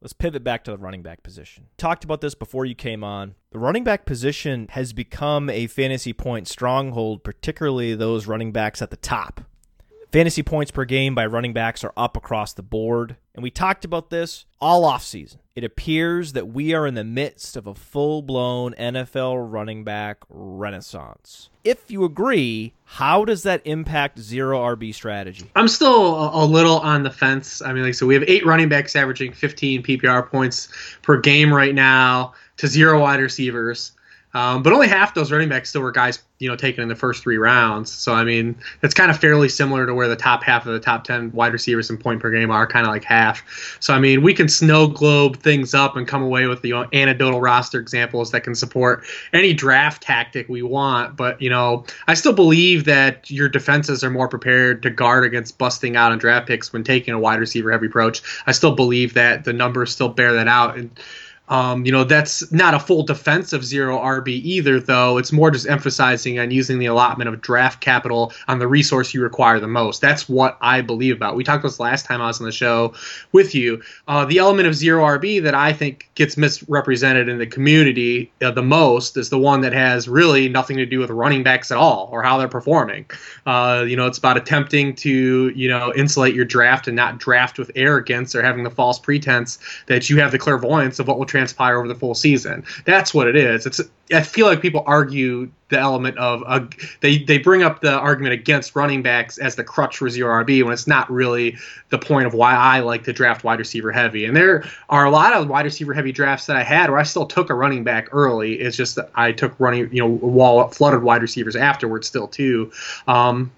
Let's pivot back to the running back position. Talked about this before you came on. The running back position has become a fantasy point stronghold, particularly those running backs at the top. Fantasy points per game by running backs are up across the board. And we talked about this all offseason. It appears that we are in the midst of a full blown NFL running back renaissance. If you agree, how does that impact zero RB strategy? I'm still a, little on the fence. I mean, like, so we have eight running backs averaging 15 PPR points per game right now to zero wide receivers. Um, but only half those running backs still were guys, you know, taken in the first three rounds. So I mean, it's kind of fairly similar to where the top half of the top ten wide receivers in point per game are, kind of like half. So I mean, we can snow globe things up and come away with the you know, anecdotal roster examples that can support any draft tactic we want. But you know, I still believe that your defenses are more prepared to guard against busting out on draft picks when taking a wide receiver heavy approach. I still believe that the numbers still bear that out. And um, you know, that's not a full defense of zero RB either, though. It's more just emphasizing on using the allotment of draft capital on the resource you require the most. That's what I believe about. We talked about this last time I was on the show with you. Uh, the element of zero RB that I think gets misrepresented in the community uh, the most is the one that has really nothing to do with running backs at all or how they're performing. Uh, you know, it's about attempting to, you know, insulate your draft and not draft with arrogance or having the false pretense that you have the clairvoyance of what will transpire over the full season. That's what it is. It's I feel like people argue the element of they they bring up the argument against running backs as the crutch for zero RB when it's not really the point of why I like to draft wide receiver heavy. And there are a lot of wide receiver heavy drafts that I had where I still took a running back early. It's just that I took running you know wall flooded wide receivers afterwards still too. Um,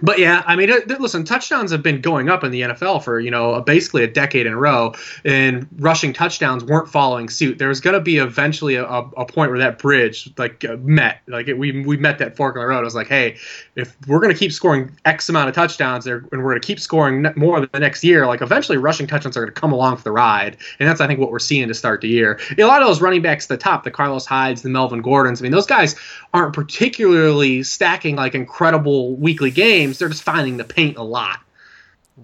but yeah, I mean, listen, touchdowns have been going up in the NFL for you know basically a decade in a row, and rushing touchdowns weren't following suit. There was going to be eventually a, a, point where that bridge like uh, met, like it, we we met that fork in the road. I was like, hey, if we're going to keep scoring X amount of touchdowns, and we're going to keep scoring more the next year, like eventually rushing touchdowns are going to come along for the ride, and that's I think what we're seeing to start the year. A lot of those running backs at the top, the Carlos Hydes, the Melvin Gordons, I mean, those guys aren't particularly stacking like incredible weekly games. They're just finding the paint a lot.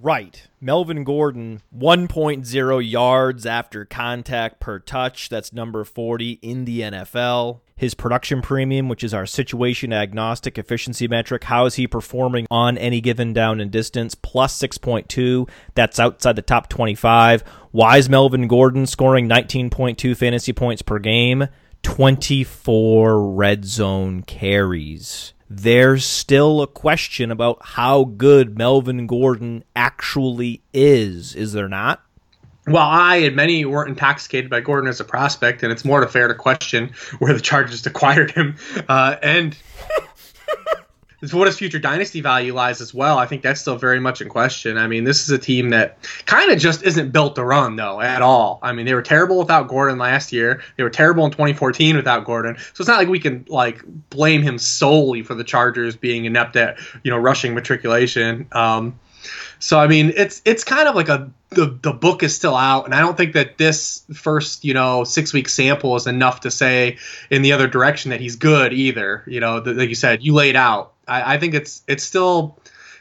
Right. Melvin Gordon, 1.0 yards after contact per touch. That's number 40 in the NFL. His production premium, which is our situation agnostic efficiency metric, how is he performing on any given down and distance? Plus 6.2. That's outside the top 25. Why is Melvin Gordon scoring 19.2 fantasy points per game? 24 red zone carries. There's still a question about how good Melvin Gordon actually is, is there not? Well, I and many weren't intoxicated by Gordon as a prospect, and it's more to fair to question where the Chargers acquired him. Uh, and what his future dynasty value lies as well. I think that's still very much in question. I mean, this is a team that kind of just isn't built to run though at all. I mean, they were terrible without Gordon last year. They were terrible in 2014 without Gordon. So it's not like we can like blame him solely for the Chargers being inept at you know rushing matriculation. Um, so I mean, it's it's kind of like a the the book is still out, and I don't think that this first you know six week sample is enough to say in the other direction that he's good either. You know, like you said, you laid out. I, I think it's it's still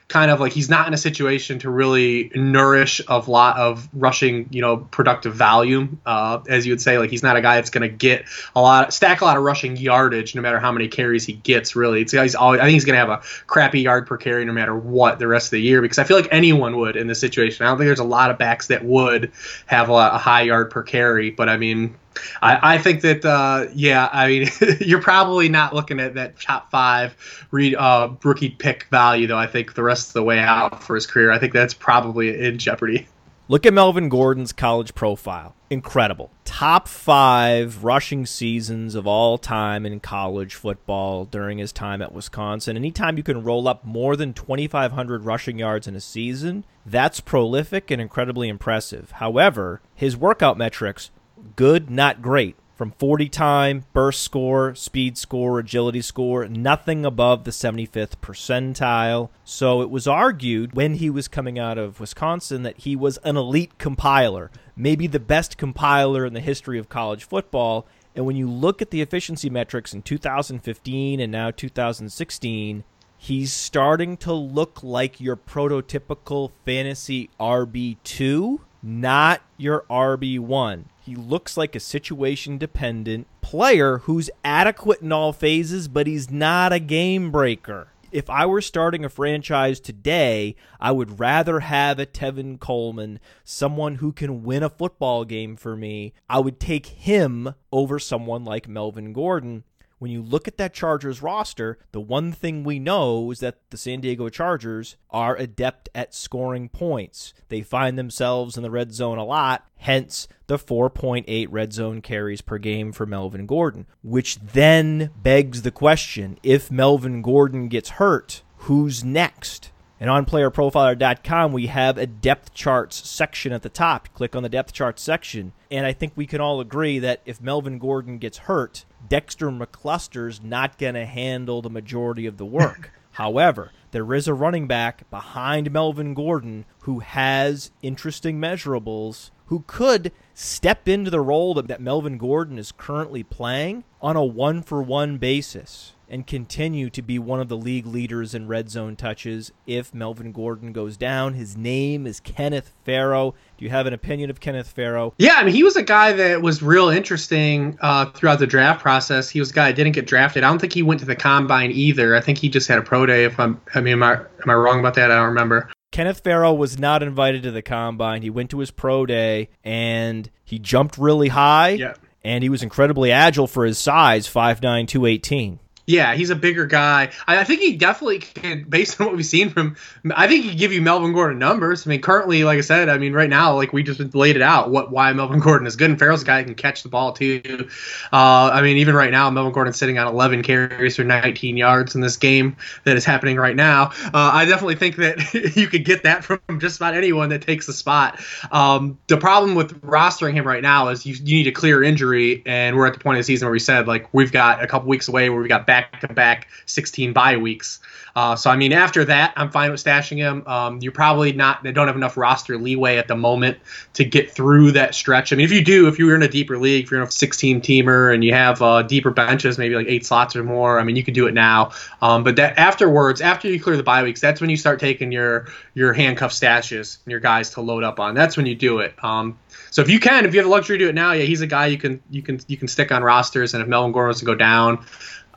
kind of like he's not in a situation to really nourish a lot of rushing, you know, productive value, uh, as you would say. Like he's not a guy that's going to get a lot, stack a lot of rushing yardage, no matter how many carries he gets. Really, it's he's always, I think he's going to have a crappy yard per carry no matter what the rest of the year because I feel like anyone would in this situation. I don't think there's a lot of backs that would have a, a high yard per carry, but I mean, I, I think that uh, yeah, I mean you're probably not looking at that top five read uh, rookie pick value though. I think the rest of the way out for his career, I think that's probably in jeopardy. Look at Melvin Gordon's college profile. Incredible. Top five rushing seasons of all time in college football during his time at Wisconsin. Anytime you can roll up more than 2,500 rushing yards in a season, that's prolific and incredibly impressive. However, his workout metrics good, not great. From 40 time, burst score, speed score, agility score, nothing above the 75th percentile. So it was argued when he was coming out of Wisconsin that he was an elite compiler, maybe the best compiler in the history of college football. And when you look at the efficiency metrics in 2015 and now 2016, he's starting to look like your prototypical fantasy RB2, not your RB1. He looks like a situation dependent player who's adequate in all phases, but he's not a game breaker. If I were starting a franchise today, I would rather have a Tevin Coleman, someone who can win a football game for me. I would take him over someone like Melvin Gordon when you look at that Chargers roster, the one thing we know is that the San Diego Chargers are adept at scoring points. They find themselves in the red zone a lot, hence the 4.8 red zone carries per game for Melvin Gordon, which then begs the question if Melvin Gordon gets hurt, who's next? And on playerprofiler.com, we have a depth charts section at the top. Click on the depth charts section. And I think we can all agree that if Melvin Gordon gets hurt, Dexter McCluster's not going to handle the majority of the work. However, there is a running back behind Melvin Gordon who has interesting measurables, who could step into the role that, that Melvin Gordon is currently playing on a one for one basis and continue to be one of the league leaders in red zone touches if Melvin Gordon goes down. His name is Kenneth Farrow. Do you have an opinion of Kenneth Farrow? Yeah, I mean, he was a guy that was real interesting uh, throughout the draft process. He was a guy that didn't get drafted. I don't think he went to the combine either. I think he just had a pro day. If I'm, I mean, am I am I wrong about that? I don't remember. Kenneth Farrow was not invited to the combine. He went to his pro day and he jumped really high. Yeah. And he was incredibly agile for his size, 5'9", 218. Yeah, he's a bigger guy. I, think he definitely can, based on what we've seen from. I think he can give you Melvin Gordon numbers. I mean, currently, like I said, I mean, right now, like we just laid it out, what why Melvin Gordon is good, and Farrow's a guy can catch the ball too. Uh, I mean, even right now, Melvin Gordon's sitting on 11 carries for 19 yards in this game that is happening right now. Uh, I definitely think that you could get that from just about anyone that takes the spot. Um, the problem with rostering him right now is you, you need a clear injury, and we're at the point of the season where we said like we've got a couple weeks away where we got to back 16 bye weeks. Uh, so I mean, after that, I'm fine with stashing him. Um, you're probably not. They don't have enough roster leeway at the moment to get through that stretch. I mean, if you do, if you're in a deeper league, if you're in a 16 teamer and you have uh, deeper benches, maybe like eight slots or more, I mean, you can do it now. Um, but that afterwards, after you clear the bye weeks, that's when you start taking your your handcuff stashes and your guys to load up on. That's when you do it. Um, so if you can, if you have the luxury to do it now, yeah, he's a guy you can you can you can stick on rosters. And if Melvin Gordon wants to go down,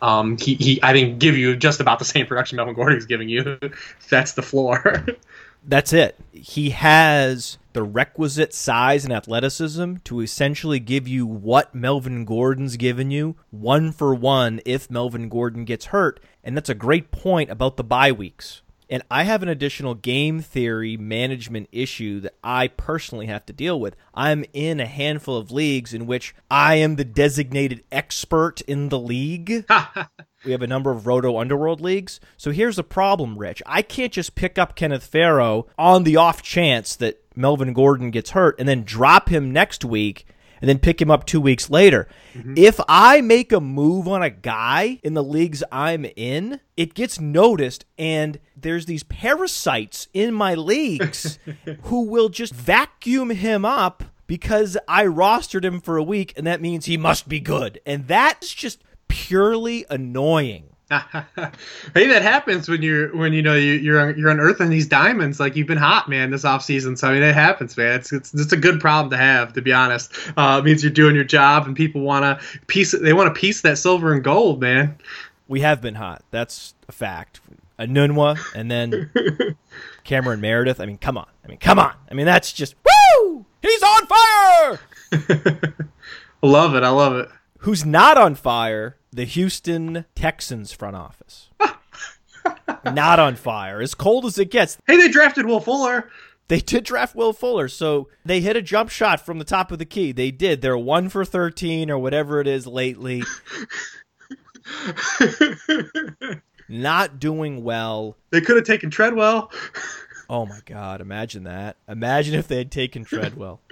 um, he, he I think give you just about the same production Melvin Gordon is giving you. That's the floor. That's it. He has the requisite size and athleticism to essentially give you what Melvin Gordon's given you, one for one, if Melvin Gordon gets hurt. And that's a great point about the bye weeks. And I have an additional game theory management issue that I personally have to deal with. I'm in a handful of leagues in which I am the designated expert in the league. we have a number of Roto Underworld leagues. So here's the problem, Rich. I can't just pick up Kenneth Farrow on the off chance that Melvin Gordon gets hurt and then drop him next week and then pick him up two weeks later. Mm-hmm. If I make a move on a guy in the leagues I'm in, it gets noticed, and there's these parasites in my leagues who will just vacuum him up because I rostered him for a week, and that means he must be good. And that's just purely annoying. Hey, that happens when you're when you know you, you're you're unearthing these diamonds. Like you've been hot, man, this off season. So I mean, it happens, man. It's it's, it's a good problem to have, to be honest. Uh, it means you're doing your job, and people want to piece. They want to piece that silver and gold, man. We have been hot. That's a fact. Enunwa and then Cameron Meredith. I mean, come on. I mean, come on. I mean, that's just woo. He's on fire. I love it. I love it. Who's not on fire the Houston Texans front office. Not on fire. As cold as it gets. Hey, they drafted Will Fuller. They did draft Will Fuller, so they hit a jump shot from the top of the key. They did. They're one for 13 or whatever it is lately. Not doing well. They could have taken Treadwell. Oh my God! Imagine that. Imagine if they had taken Treadwell.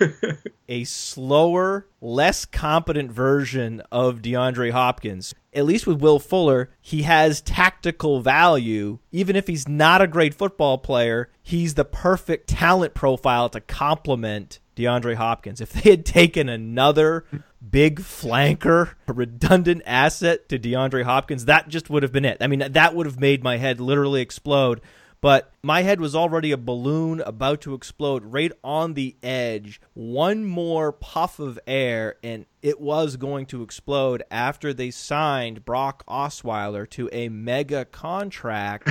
a slower, less competent version of DeAndre Hopkins. At least with Will Fuller, he has tactical value. Even if he's not a great football player, he's the perfect talent profile to complement DeAndre Hopkins. If they had taken another big flanker, a redundant asset to DeAndre Hopkins, that just would have been it. I mean, that would have made my head literally explode but my head was already a balloon about to explode right on the edge. One more puff of air, and it was going to explode after they signed Brock Osweiler to a mega contract.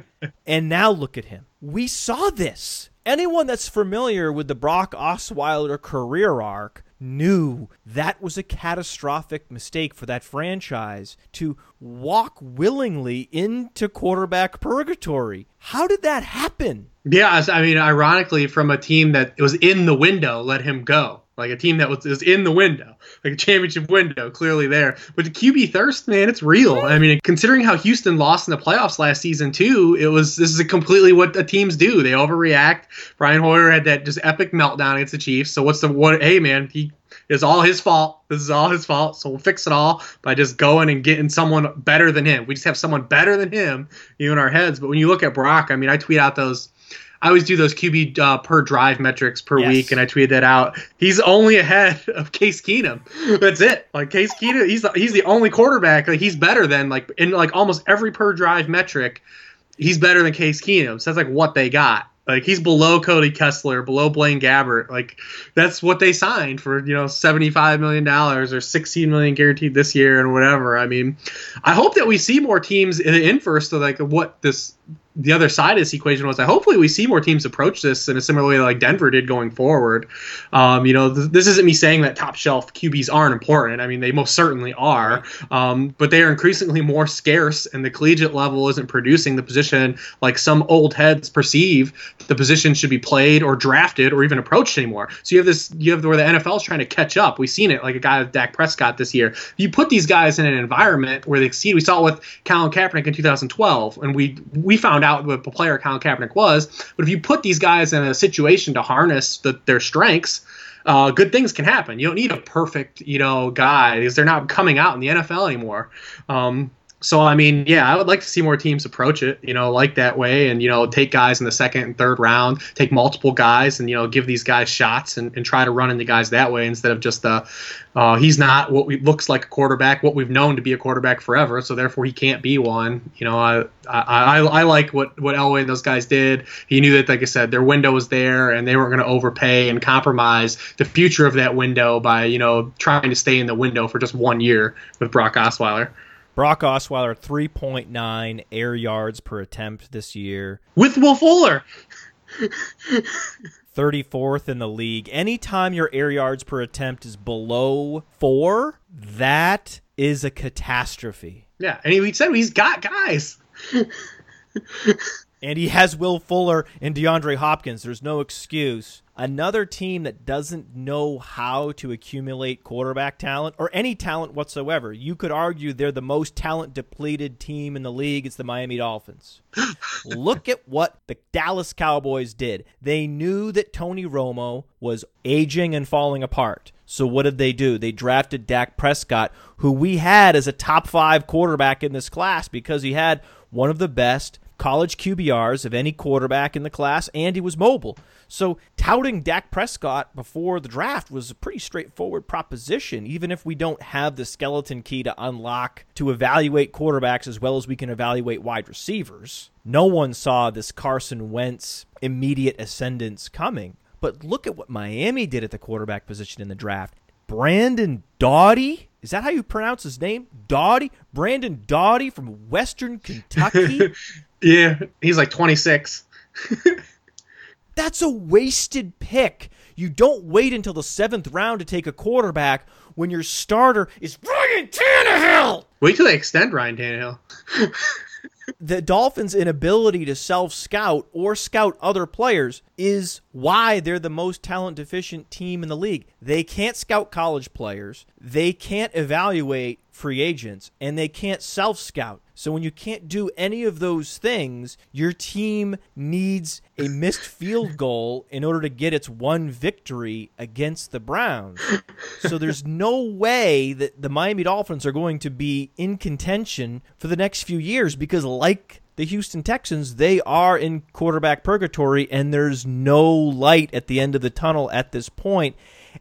and now look at him. We saw this. Anyone that's familiar with the Brock Osweiler career arc knew that was a catastrophic mistake for that franchise to walk willingly into quarterback purgatory. How did that happen? Yeah, I mean, ironically, from a team that was in the window, let him go. Like a team that was, was in the window, championship window, clearly there. But the QB thirst, man, it's real. I mean, considering how Houston lost in the playoffs last season too, it was this is completely what the teams do. They overreact. Brian Hoyer had that just epic meltdown against the Chiefs. So what's the what? Hey, man, he it's all his fault. This is all his fault. So we'll fix it all by just going and getting someone better than him. We just have someone better than him, you know, in our heads. But when you look at Brock, I mean, I tweet out those I always do those QB uh, per drive metrics per yes. week, and I tweeted that out. He's only ahead of Case Keenum. That's it. Like Case Keenum, he's the, he's the only quarterback. Like he's better than like in like almost every per drive metric. He's better than Case Keenum. So that's like what they got. Like he's below Cody Kessler, below Blaine Gabbert. Like that's what they signed for, you know, seventy-five million dollars or sixteen million guaranteed this year and whatever. I mean, I hope that we see more teams in the inverse to like what this the other side of this equation was that hopefully we see more teams approach this in a similar way like Denver did going forward. Um, you know, th- this isn't me saying that top shelf QBs aren't important. I mean, they most certainly are, um, but they are increasingly more scarce, and the collegiate level isn't producing the position like some old heads perceive the position should be played or drafted or even approached anymore. So you have this, you have where the NFL is trying to catch up. We've seen it like a guy with Dak Prescott this year. You put these guys in an environment where they exceed. We saw it with Colin Kaepernick in 2012, and we we found out what a player Colin Kaepernick was. But if you put these guys in a situation to harness the, their strengths, uh, good things can happen. You don't need a perfect, you know, guy because they're not coming out in the NFL anymore. Um, so I mean, yeah, I would like to see more teams approach it, you know, like that way, and you know, take guys in the second and third round, take multiple guys, and you know, give these guys shots and, and try to run into guys that way instead of just the, uh, he's not what we looks like a quarterback, what we've known to be a quarterback forever, so therefore he can't be one. You know, I I, I, I like what what Elway and those guys did. He knew that, like I said, their window was there, and they weren't going to overpay and compromise the future of that window by you know trying to stay in the window for just one year with Brock Osweiler. Brock Osweiler, 3.9 air yards per attempt this year. With Will Fuller. 34th in the league. Anytime your air yards per attempt is below four, that is a catastrophe. Yeah, and he said he's got guys. and he has Will Fuller and DeAndre Hopkins. There's no excuse. Another team that doesn't know how to accumulate quarterback talent or any talent whatsoever. You could argue they're the most talent depleted team in the league. It's the Miami Dolphins. Look at what the Dallas Cowboys did. They knew that Tony Romo was aging and falling apart. So what did they do? They drafted Dak Prescott, who we had as a top five quarterback in this class because he had one of the best college QBRs of any quarterback in the class, and he was mobile. So touting Dak Prescott before the draft was a pretty straightforward proposition, even if we don't have the skeleton key to unlock to evaluate quarterbacks as well as we can evaluate wide receivers. No one saw this Carson Wentz immediate ascendance coming. But look at what Miami did at the quarterback position in the draft. Brandon Doughty is that how you pronounce his name? Doughty? Brandon Doughty from Western Kentucky? Yeah, he's like 26. That's a wasted pick. You don't wait until the seventh round to take a quarterback when your starter is Ryan Tannehill. Wait till they extend Ryan Tannehill. the Dolphins' inability to self scout or scout other players is why they're the most talent deficient team in the league. They can't scout college players, they can't evaluate free agents, and they can't self scout. So when you can't do any of those things, your team needs a missed field goal in order to get its one victory against the Browns. So there's no way that the Miami Dolphins are going to be in contention for the next few years because like the Houston Texans, they are in quarterback purgatory and there's no light at the end of the tunnel at this point.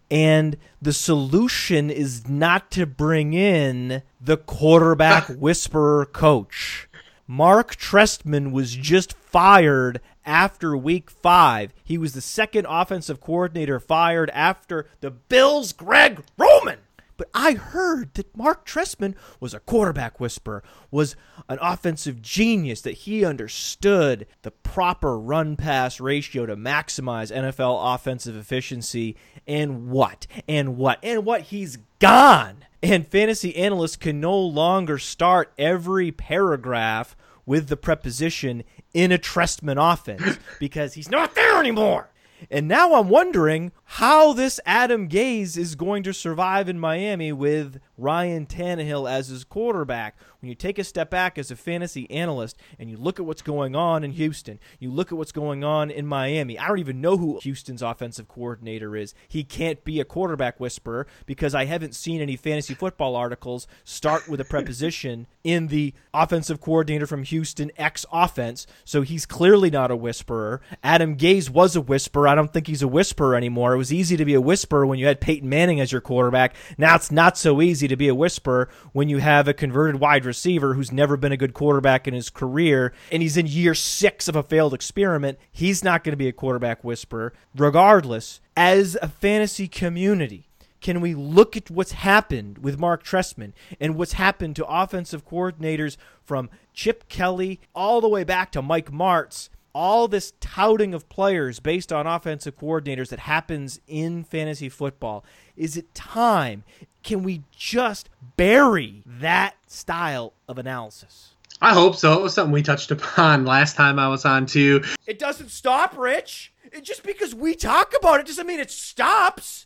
And the solution is not to bring in the quarterback whisperer coach. Mark Trestman was just fired after week five. He was the second offensive coordinator fired after the Bills' Greg Roman. But I heard that Mark Trestman was a quarterback whisperer, was an offensive genius, that he understood the proper run pass ratio to maximize NFL offensive efficiency. And what? And what? And what? He's gone. And fantasy analysts can no longer start every paragraph with the preposition in a Trestman offense because he's not there anymore. And now I'm wondering how this Adam Gase is going to survive in Miami with Ryan Tannehill as his quarterback. When you take a step back as a fantasy analyst and you look at what's going on in Houston, you look at what's going on in Miami. I don't even know who Houston's offensive coordinator is. He can't be a quarterback whisperer because I haven't seen any fantasy football articles start with a preposition in the offensive coordinator from Houston X offense. So he's clearly not a whisperer. Adam Gase was a whisperer. I don't think he's a whisperer anymore. It was easy to be a whisperer when you had Peyton Manning as your quarterback. Now it's not so easy to be a whisperer when you have a converted wide receiver who's never been a good quarterback in his career and he's in year six of a failed experiment. He's not going to be a quarterback whisperer. Regardless, as a fantasy community, can we look at what's happened with Mark Trestman and what's happened to offensive coordinators from Chip Kelly all the way back to Mike Martz all this touting of players based on offensive coordinators that happens in fantasy football. Is it time? Can we just bury that style of analysis? I hope so. It was something we touched upon last time I was on too. It doesn't stop, Rich. Just because we talk about it doesn't mean it stops.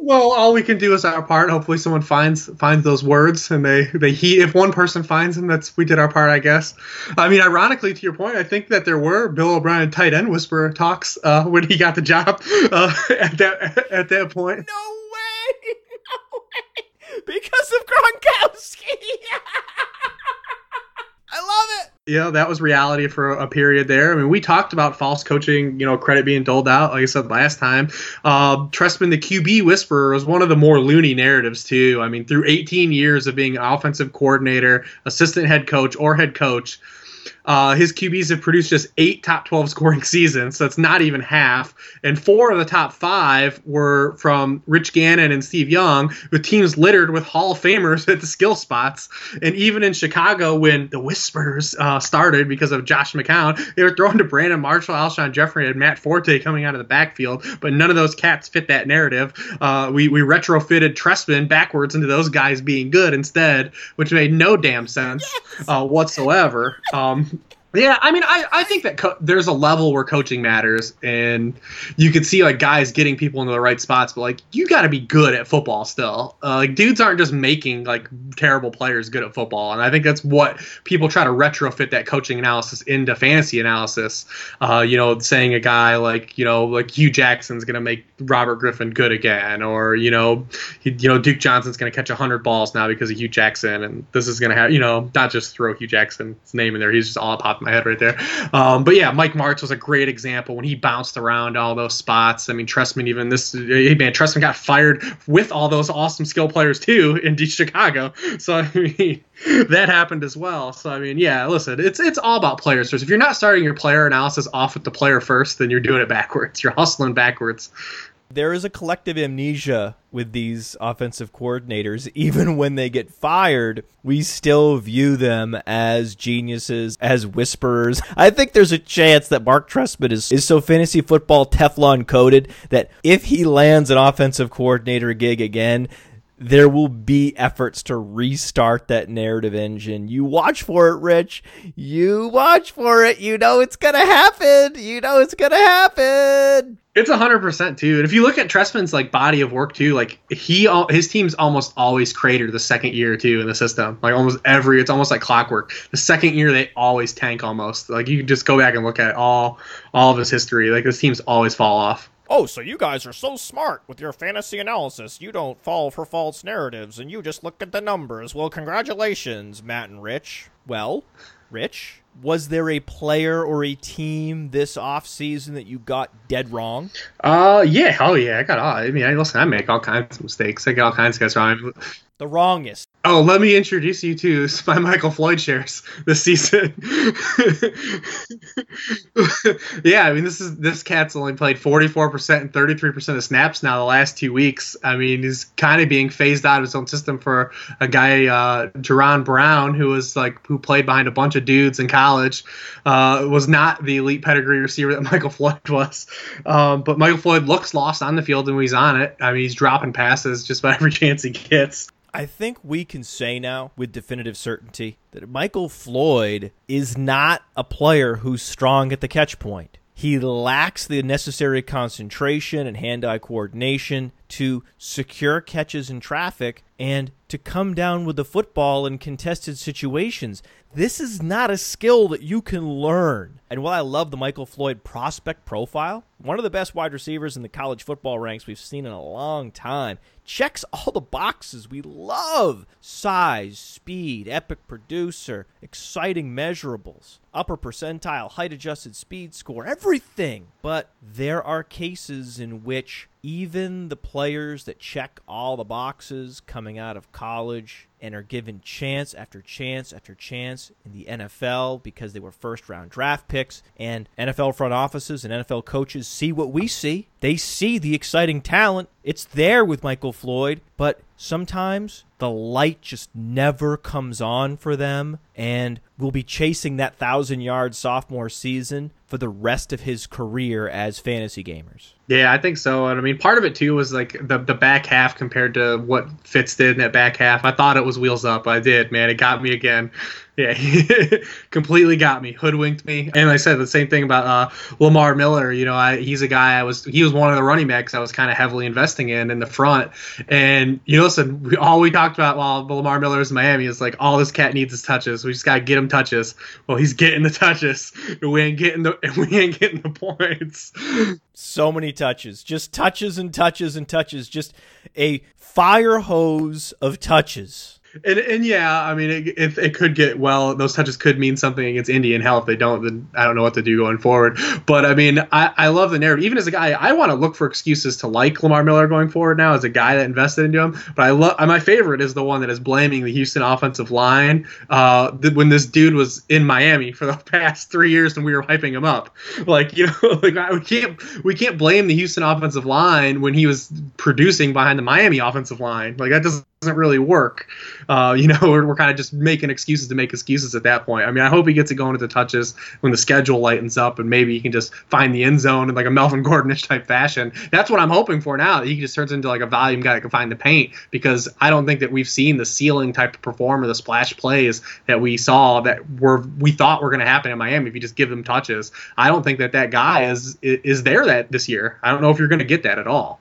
Well, all we can do is our part. Hopefully, someone finds finds those words and they they he. If one person finds them, that's we did our part, I guess. I mean, ironically, to your point, I think that there were Bill O'Brien tight end whisperer talks uh, when he got the job uh, at that at that point. No way! No way! Because of Gronkowski. I love it. Yeah, that was reality for a period there. I mean, we talked about false coaching, you know, credit being doled out, like I said last time. Uh, Trestman, the QB whisperer, was one of the more loony narratives, too. I mean, through 18 years of being offensive coordinator, assistant head coach, or head coach, uh, his QBs have produced just eight top 12 scoring seasons, so that's not even half. And four of the top five were from Rich Gannon and Steve Young, with teams littered with Hall of Famers at the skill spots. And even in Chicago, when the Whispers uh, started because of Josh McCown, they were throwing to Brandon Marshall, Alshon Jeffery, and Matt Forte coming out of the backfield, but none of those cats fit that narrative. Uh, we, we retrofitted Trestman backwards into those guys being good instead, which made no damn sense yes. Uh, whatsoever. Um, um, yeah, I mean, I, I think that co- there's a level where coaching matters, and you could see like guys getting people into the right spots, but like you got to be good at football still. Uh, like dudes aren't just making like terrible players good at football, and I think that's what people try to retrofit that coaching analysis into fantasy analysis. Uh, you know, saying a guy like you know like Hue Jackson's gonna make Robert Griffin good again, or you know, he, you know Duke Johnson's gonna catch hundred balls now because of Hue Jackson, and this is gonna have you know not just throw Hue Jackson's name in there, he's just all pop my head right there. Um, but yeah, Mike Martz was a great example when he bounced around all those spots. I mean, Trestman even this man, Trestman got fired with all those awesome skill players too in Chicago. So I mean, that happened as well. So I mean, yeah, listen, it's it's all about players first. If you're not starting your player analysis off with the player first, then you're doing it backwards. You're hustling backwards there is a collective amnesia with these offensive coordinators. Even when they get fired, we still view them as geniuses, as whisperers. I think there's a chance that Mark Trestman is, is so fantasy football Teflon coated that if he lands an offensive coordinator gig again, there will be efforts to restart that narrative engine. You watch for it, Rich. You watch for it. You know it's going to happen. You know it's going to happen. It's hundred percent too. And if you look at Trestman's like body of work too, like he his team's almost always crater the second year too in the system. Like almost every, it's almost like clockwork. The second year they always tank almost. Like you just go back and look at all all of his history. Like his teams always fall off. Oh, so you guys are so smart with your fantasy analysis. You don't fall for false narratives and you just look at the numbers. Well, congratulations, Matt and Rich. Well, Rich, was there a player or a team this off season that you got dead wrong? Uh, yeah, oh yeah, I got all. I mean, I listen, I make all kinds of mistakes. I get all kinds of guys wrong. The wrongest. Oh, let me introduce you to my Michael Floyd shares this season. yeah, I mean this is this cat's only played 44% and 33% of snaps now the last two weeks. I mean he's kind of being phased out of his own system for a guy, uh, Jaron Brown, who was like who played behind a bunch of dudes in college, uh, was not the elite pedigree receiver that Michael Floyd was. Um, but Michael Floyd looks lost on the field when he's on it. I mean he's dropping passes just about every chance he gets. I think we can say now with definitive certainty that Michael Floyd is not a player who's strong at the catch point. He lacks the necessary concentration and hand eye coordination to secure catches in traffic and to come down with the football in contested situations. This is not a skill that you can learn. And while I love the Michael Floyd prospect profile, one of the best wide receivers in the college football ranks we've seen in a long time, checks all the boxes we love size, speed, epic producer, exciting measurables, upper percentile, height adjusted speed score, everything. But there are cases in which even the players that check all the boxes coming out of college and are given chance after chance after chance in the NFL because they were first round draft picks. And NFL front offices and NFL coaches see what we see. They see the exciting talent. It's there with Michael Floyd, but sometimes the light just never comes on for them, and we'll be chasing that thousand yard sophomore season for the rest of his career as fantasy gamers. Yeah, I think so. And I mean, part of it too was like the the back half compared to what Fitz did in that back half. I thought it was wheels up. I did, man. It got me again. Yeah, completely got me, hoodwinked me. And I said the same thing about uh, Lamar Miller. You know, I, he's a guy I was. He was one of the running backs I was kind of heavily investing in in the front. And you know, listen, we, all we talked about while Lamar Miller is in Miami is like all this cat needs is touches. We just gotta get him touches. Well, he's getting the touches. We ain't getting the. We ain't getting the points. So many touches, just touches and touches and touches. Just a fire hose of touches and and yeah, I mean, it, it, it, could get well. Those touches could mean something against Indian hell. If they don't, then I don't know what to do going forward. But I mean, I, I love the narrative. Even as a guy, I want to look for excuses to like Lamar Miller going forward now as a guy that invested into him. But I love my favorite is the one that is blaming the Houston offensive line uh, when this dude was in Miami for the past three years and we were hyping him up. Like you know, like we can't we can't blame the Houston offensive line when he was producing behind the Miami offensive line. Like that doesn't doesn't really work. Uh, you know, we're, we're kind of just making excuses to make excuses at that point. I mean, I hope he gets it going at the touches when the schedule lightens up and maybe he can just find the end zone in like a Melvin Gordonish type fashion. That's what I'm hoping for now. He just turns into like a volume guy that can find the paint because I don't think that we've seen the ceiling type of performer, the splash plays that we saw that were we thought were going to happen in Miami if you just give him touches. I don't think that that guy is is there that this year. I don't know if you're going to get that at all.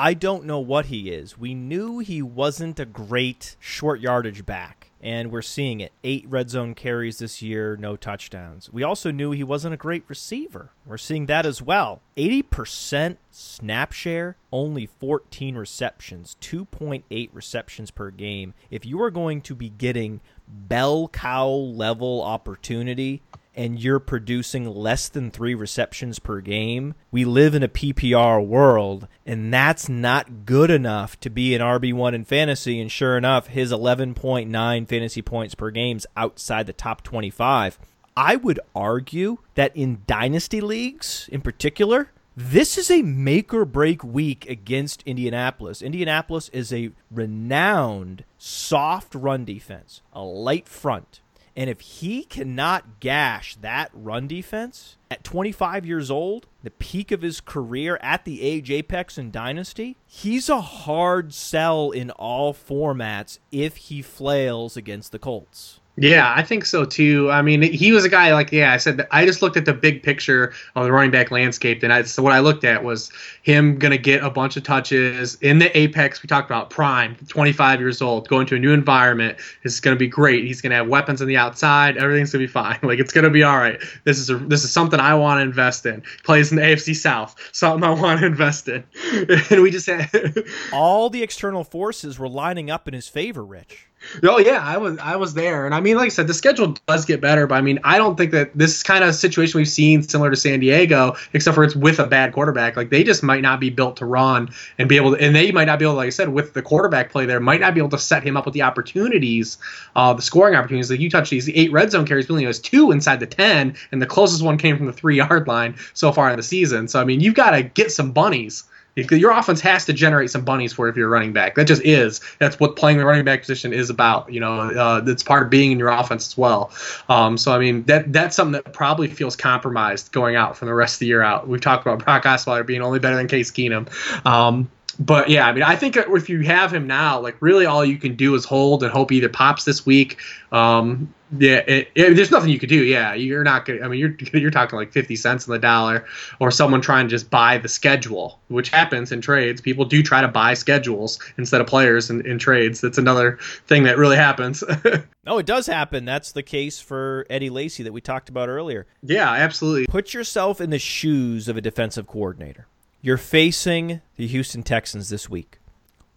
I don't know what he is. We knew he wasn't a great short yardage back, and we're seeing it. Eight red zone carries this year, no touchdowns. We also knew he wasn't a great receiver. We're seeing that as well. 80% snap share, only 14 receptions, 2.8 receptions per game. If you are going to be getting bell cow level opportunity and you're producing less than three receptions per game, we live in a PPR world, and that's not good enough to be an RB1 in fantasy. And sure enough, his 11.9 fantasy points per game is outside the top 25. I would argue that in dynasty leagues in particular, this is a make or break week against Indianapolis. Indianapolis is a renowned soft run defense, a light front. And if he cannot gash that run defense at 25 years old, the peak of his career at the age apex in Dynasty, he's a hard sell in all formats if he flails against the Colts. Yeah, I think so too. I mean, he was a guy like yeah. I said I just looked at the big picture of the running back landscape, and I, so what I looked at was him going to get a bunch of touches in the apex. We talked about prime, 25 years old, going to a new environment. is going to be great. He's going to have weapons on the outside. Everything's going to be fine. Like it's going to be all right. This is a this is something I want to invest in. Plays in the AFC South, something I want to invest in. and we just had all the external forces were lining up in his favor, Rich Oh yeah, I was I was there, and I mean, like I said, the schedule does get better, but I mean, I don't think that this kind of situation we've seen similar to San Diego, except for it's with a bad quarterback. Like they just might not be built to run and be able to, and they might not be able, like I said, with the quarterback play there, might not be able to set him up with the opportunities, uh, the scoring opportunities. Like you touched these eight red zone carries, Billy has two inside the ten, and the closest one came from the three yard line so far in the season. So I mean, you've got to get some bunnies your offense has to generate some bunnies for if you're a running back. That just is. That's what playing the running back position is about. You know, uh, that's part of being in your offense as well. Um, so I mean, that that's something that probably feels compromised going out from the rest of the year out. We've talked about Brock Osweiler being only better than Case Keenum. Um, but yeah, I mean, I think if you have him now, like really all you can do is hold and hope he either pops this week. Um, yeah, it, it, there's nothing you could do. Yeah, you're not gonna. I mean, you're you're talking like 50 cents on the dollar, or someone trying to just buy the schedule, which happens in trades. People do try to buy schedules instead of players in, in trades. That's another thing that really happens. no, it does happen. That's the case for Eddie Lacy that we talked about earlier. Yeah, absolutely. Put yourself in the shoes of a defensive coordinator. You're facing the Houston Texans this week.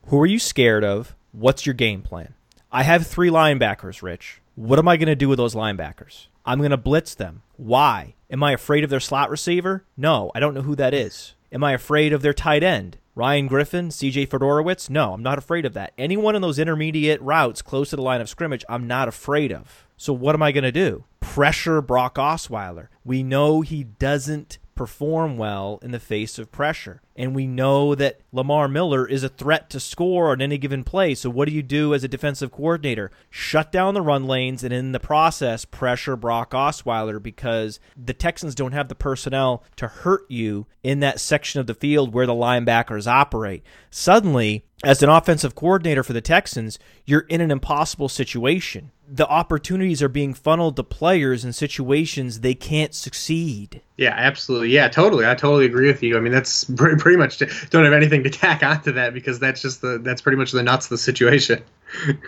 Who are you scared of? What's your game plan? I have three linebackers, Rich. What am I going to do with those linebackers? I'm going to blitz them. Why? Am I afraid of their slot receiver? No, I don't know who that is. Am I afraid of their tight end? Ryan Griffin, CJ Fiedorowicz? No, I'm not afraid of that. Anyone in those intermediate routes close to the line of scrimmage, I'm not afraid of. So what am I going to do? Pressure Brock Osweiler. We know he doesn't perform well in the face of pressure. And we know that Lamar Miller is a threat to score on any given play. So, what do you do as a defensive coordinator? Shut down the run lanes and, in the process, pressure Brock Osweiler because the Texans don't have the personnel to hurt you in that section of the field where the linebackers operate. Suddenly, as an offensive coordinator for the Texans, you're in an impossible situation. The opportunities are being funneled to players in situations they can't succeed. Yeah, absolutely. Yeah, totally. I totally agree with you. I mean, that's pretty, pretty much don't have anything to tack onto that because that's just the that's pretty much the nuts of the situation.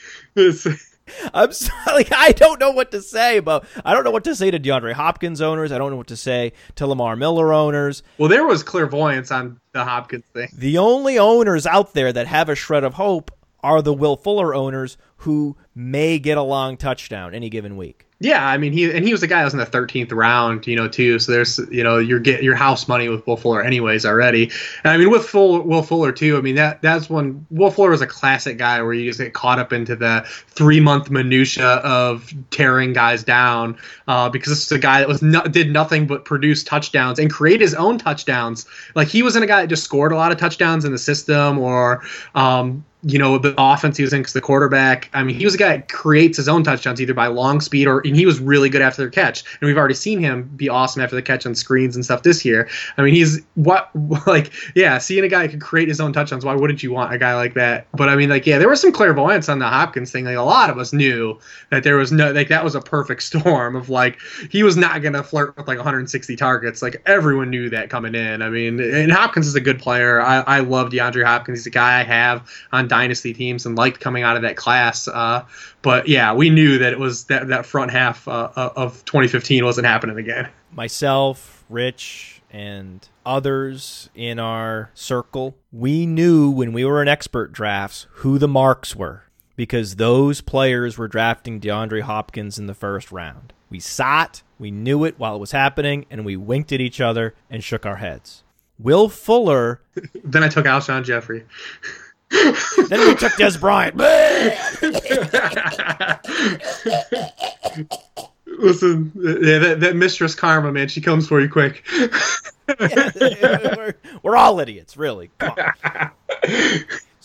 I'm sorry, like, I don't know what to say about. I don't know what to say to DeAndre Hopkins owners. I don't know what to say to Lamar Miller owners. Well, there was clairvoyance on the Hopkins thing. The only owners out there that have a shred of hope are the Will Fuller owners who may get a long touchdown any given week. Yeah, I mean he and he was the guy that was in the thirteenth round, you know, too. So there's you know you're get your house money with Will Fuller anyways already. And I mean with Full, Will Fuller too. I mean that that's when Will Fuller was a classic guy where you just get caught up into the three month minutia of tearing guys down uh, because this is a guy that was no, did nothing but produce touchdowns and create his own touchdowns. Like he wasn't a guy that just scored a lot of touchdowns in the system or um, you know, the offense he was in because the quarterback, I mean, he was a guy that creates his own touchdowns either by long speed or, and he was really good after the catch. And we've already seen him be awesome after the catch on screens and stuff this year. I mean, he's what, like, yeah, seeing a guy who can create his own touchdowns, why wouldn't you want a guy like that? But I mean, like, yeah, there was some clairvoyance on the Hopkins thing. Like, a lot of us knew that there was no, like, that was a perfect storm of like, he was not going to flirt with like 160 targets. Like, everyone knew that coming in. I mean, and Hopkins is a good player. I, I love DeAndre Hopkins. He's a guy I have on dynasty teams and liked coming out of that class. Uh, but yeah, we knew that it was that that front half uh, uh of 2015 wasn't happening again. Myself, Rich, and others in our circle, we knew when we were in expert drafts who the marks were because those players were drafting DeAndre Hopkins in the first round. We saw it, we knew it while it was happening, and we winked at each other and shook our heads. Will Fuller. then I took Alshon Jeffery. then we took Dez Bryant. Listen, yeah, that, that mistress karma, man, she comes for you quick. yeah, we're, we're, all idiots, really.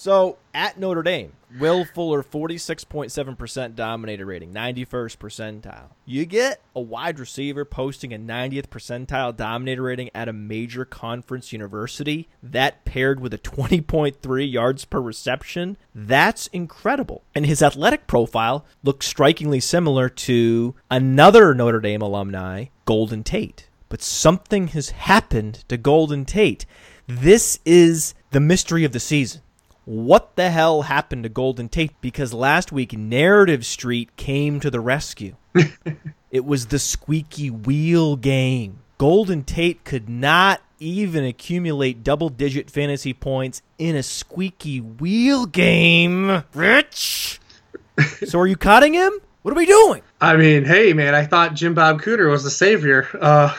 So at Notre Dame, Will Fuller, 46.7% dominator rating, 91st percentile. You get a wide receiver posting a 90th percentile dominator rating at a major conference university, that paired with a 20.3 yards per reception, that's incredible. And his athletic profile looks strikingly similar to another Notre Dame alumni, Golden Tate. But something has happened to Golden Tate. This is the mystery of the season what the hell happened to Golden Tate? Because last week, Narrative Street came to the rescue. it was the squeaky wheel game. Golden Tate could not even accumulate double digit fantasy points in a squeaky wheel game. Rich? so are you cutting him? What are we doing? I mean, hey man, I thought Jim Bob Cooter was the savior. Uh,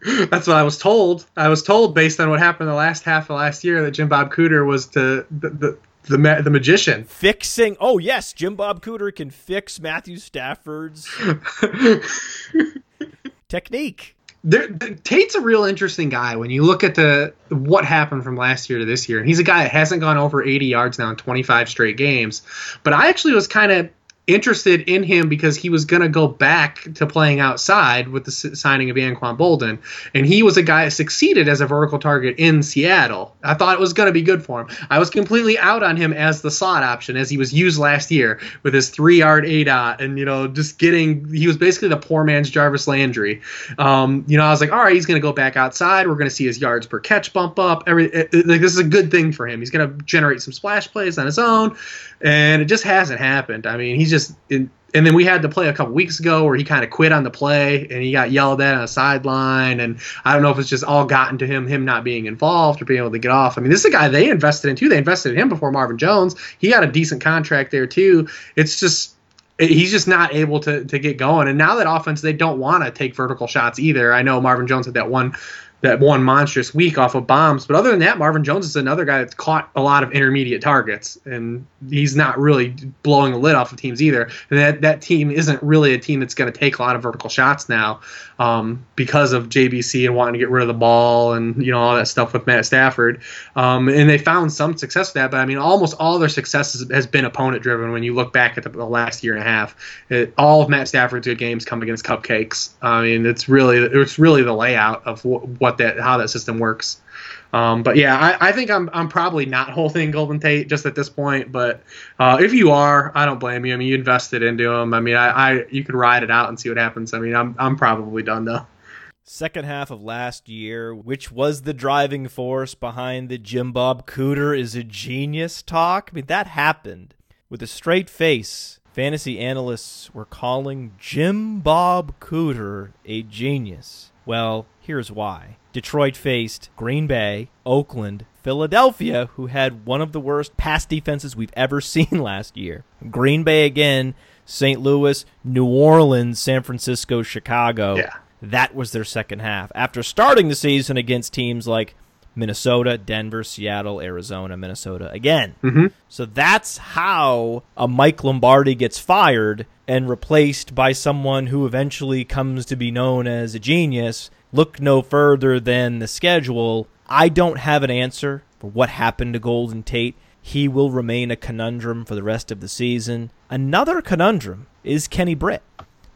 that's what I was told. I was told based on what happened the last half of last year that Jim Bob Cooter was to the, the the, ma- the magician fixing. Oh yes, Jim Bob Cooter can fix Matthew Stafford's technique. There, Tate's a real interesting guy when you look at the what happened from last year to this year. And he's a guy that hasn't gone over 80 yards now in 25 straight games. But I actually was kind of interested in him because he was going to go back to playing outside with the signing of Anquan Boldin. And he was a guy that succeeded as a vertical target in Seattle. I thought it was going to be good for him. I was completely out on him as the slot option as he was used last year with his three yard A dot and, you know, just getting, he was basically the poor man's Jarvis Landry. Um, you know, I was like, all right, he's going to go back outside. We're going to see his yards per catch bump up. Every, it, it, like, this is a good thing for him. He's going to generate some splash plays on his own. And it just hasn't happened. I mean, he's just in, and then we had the play a couple weeks ago where he kind of quit on the play and he got yelled at on the sideline and I don't know if it's just all gotten to him him not being involved or being able to get off. I mean, this is a guy they invested in too. They invested in him before Marvin Jones. He got a decent contract there too. It's just he's just not able to to get going. And now that offense, they don't want to take vertical shots either. I know Marvin Jones had that one that one monstrous week off of bombs. But other than that, Marvin Jones is another guy that's caught a lot of intermediate targets, and he's not really blowing the lid off of teams either. And that that team isn't really a team that's going to take a lot of vertical shots now um, because of JBC and wanting to get rid of the ball and you know all that stuff with Matt Stafford. Um, and they found some success with that, but I mean, almost all their success has been opponent driven. When you look back at the, the last year and a half, it, all of Matt Stafford's good games come against cupcakes. I mean, it's really it's really the layout of what what that how that system works. Um, but yeah, I, I, think I'm I'm probably not holding Golden Tate just at this point. But uh, if you are, I don't blame you. I mean, you invested into him. I mean, I, I you can ride it out and see what happens. I mean, I'm I'm probably done though. Second half of last year, which was the driving force behind the Jim Bob Cooter is a genius talk. I mean, that happened with a straight face. Fantasy analysts were calling Jim Bob Cooter a genius. Well, here's why. Detroit faced Green Bay, Oakland, Philadelphia, who had one of the worst pass defenses we've ever seen last year. Green Bay again, St. Louis, New Orleans, San Francisco, Chicago. Yeah. That was their second half. After starting the season against teams like Minnesota, Denver, Seattle, Arizona, Minnesota again. Mm-hmm. So that's how a Mike Lombardi gets fired and replaced by someone who eventually comes to be known as a genius look no further than the schedule. I don't have an answer for what happened to Golden Tate. He will remain a conundrum for the rest of the season. Another conundrum is Kenny Britt.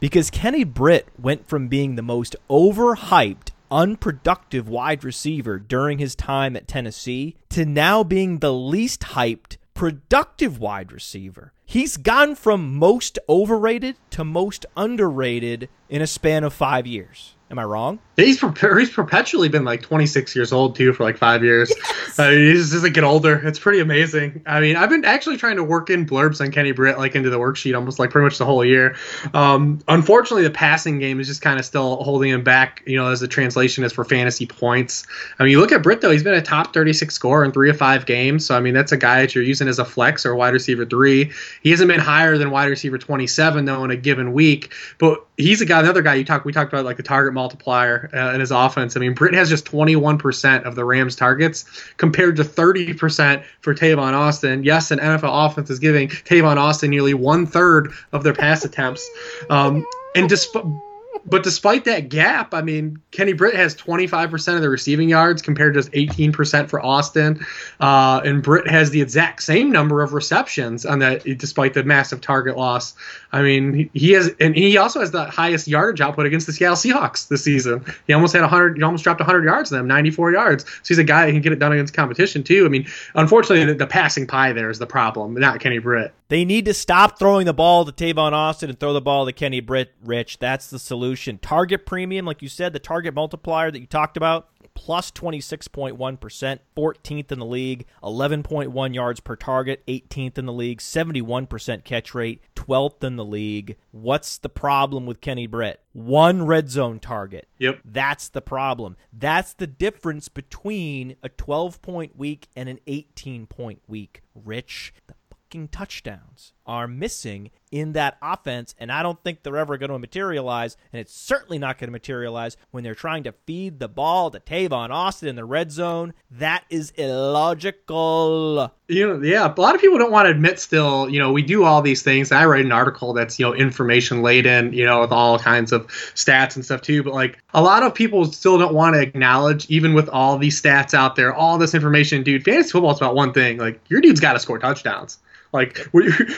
Because Kenny Britt went from being the most overhyped, unproductive wide receiver during his time at Tennessee to now being the least hyped, productive wide receiver. He's gone from most overrated to most underrated in a span of five years. Am I wrong? He's he's perpetually been like 26 years old too for like five years. Yes. Uh, he's just like get older. It's pretty amazing. I mean, I've been actually trying to work in blurbs on Kenny Britt like into the worksheet almost like pretty much the whole year. Um, unfortunately, the passing game is just kind of still holding him back. You know, as the translation is for fantasy points. I mean, you look at Britt though; he's been a top 36 scorer in three of five games. So I mean, that's a guy that you're using as a flex or wide receiver three. He hasn't been higher than wide receiver 27 though in a given week, but he's a guy. Another guy you talk we talked about like the target multiplier uh, in his offense. I mean, Britt has just 21% of the Rams' targets compared to 30% for Tavon Austin. Yes, an NFL offense is giving Tavon Austin nearly one third of their pass attempts. Um, and despite but despite that gap, I mean, Kenny Britt has 25% of the receiving yards compared to 18% for Austin. Uh, and Britt has the exact same number of receptions on that, despite the massive target loss. I mean, he has, and he also has the highest yardage output against the Seattle Seahawks this season. He almost had 100, he almost dropped 100 yards to them, 94 yards. So he's a guy that can get it done against competition, too. I mean, unfortunately, the, the passing pie there is the problem, not Kenny Britt. They need to stop throwing the ball to Tavon Austin and throw the ball to Kenny Britt, Rich. That's the solution. Target premium, like you said, the target multiplier that you talked about, plus 26.1%, 14th in the league, 11.1 yards per target, 18th in the league, 71% catch rate, 12th in the league. What's the problem with Kenny Britt? One red zone target. Yep. That's the problem. That's the difference between a 12 point week and an 18 point week. Rich, the fucking touchdowns. Are missing in that offense, and I don't think they're ever going to materialize. And it's certainly not going to materialize when they're trying to feed the ball to Tavon Austin in the red zone. That is illogical. You know, yeah, a lot of people don't want to admit still, you know, we do all these things. I write an article that's, you know, information laden, you know, with all kinds of stats and stuff too. But like a lot of people still don't want to acknowledge, even with all these stats out there, all this information, dude, fantasy football is about one thing. Like your dude's got to score touchdowns. Like,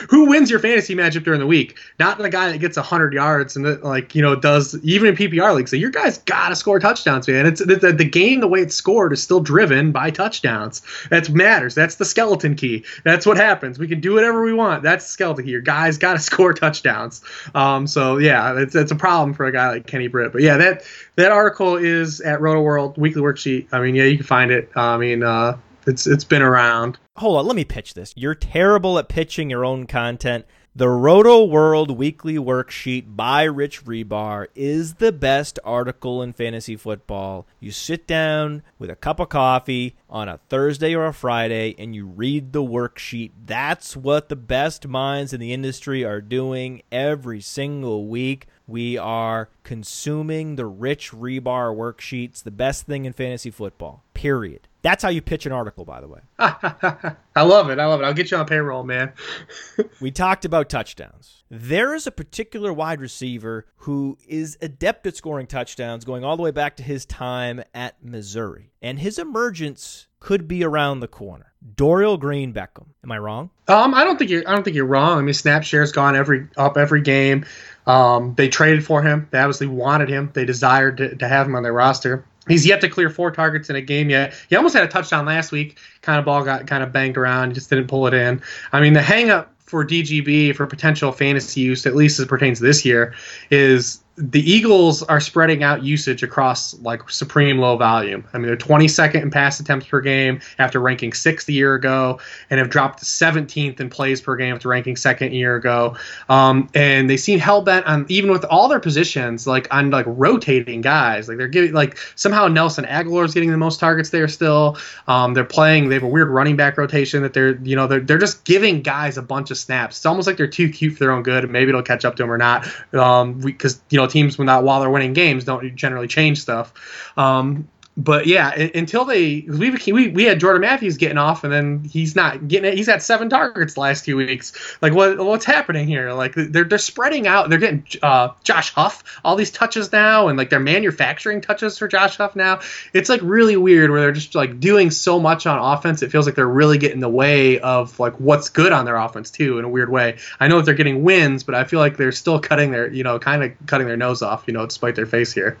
who wins your fantasy matchup during the week? Not the guy that gets 100 yards and like, you know, does even in PPR leagues. So your guy's got to score touchdowns, man. It's the, the game, the way it's scored, is still driven by touchdowns. That matters. That's the skeleton key. That's what happens. We can do whatever we want. That's the skeleton key. Your guy's got to score touchdowns. Um, so yeah, it's, it's a problem for a guy like Kenny Britt. But yeah, that that article is at Rotoworld Weekly Worksheet. I mean, yeah, you can find it. I mean, uh, it's it's been around. Hold on, let me pitch this. You're terrible at pitching your own content. The Rotoworld Weekly Worksheet by Rich Hribar is the best article in fantasy football. You sit down with a cup of coffee on a Thursday or a Friday and you read the worksheet. That's what the best minds in the industry are doing every single week. We are consuming the Rich Hribar worksheets, the best thing in fantasy football, period. That's how you pitch an article, by the way. I love it. I love it. I'll get you on payroll, man. we talked about touchdowns. There is a particular wide receiver who is adept at scoring touchdowns, going all the way back to his time at Missouri. And his emergence could be around the corner. Dorial Green Beckham. Am I wrong? Um, I don't think you're. I don't think you're wrong. I mean, snap share's gone every up every game. Um, they traded for him. They obviously wanted him. They desired to, to have him on their roster. He's yet to clear four targets in a game yet. He almost had a touchdown last week. Kind of ball got kind of banged around, just didn't pull it in. I mean, the hang up for DGB for potential fantasy use, at least as pertains to this year, is the Eagles are spreading out usage across like supreme low volume. I mean, they're 22nd in pass attempts per game after ranking sixth a year ago, and have dropped to 17th in plays per game after ranking second a year ago. Um, and they seem hell bent on even with all their positions, like on like rotating guys. Like they're giving like somehow Nelson Agholor is getting the most targets there still. Um, they're playing. They have a weird running back rotation that they're you know they're they're just giving guys a bunch of snaps. It's almost like they're too cute for their own good, and maybe it'll catch up to them or not. Um, because you know know teams when that while they're winning games don't generally change stuff. Um, but yeah, until they we, we we had Jordan Matthews getting off, and then he's not getting it. He's had seven targets last few weeks. Like what what's happening here? Like they're they're spreading out. They're getting uh, Josh Huff all these touches now, and like they're manufacturing touches for Josh Huff now. It's like really weird where they're just like doing so much on offense. It feels like they're really getting in the way of like what's good on their offense too, in a weird way. I know that they're getting wins, but I feel like they're still cutting their you know kind of cutting their nose off, you know, despite their face here.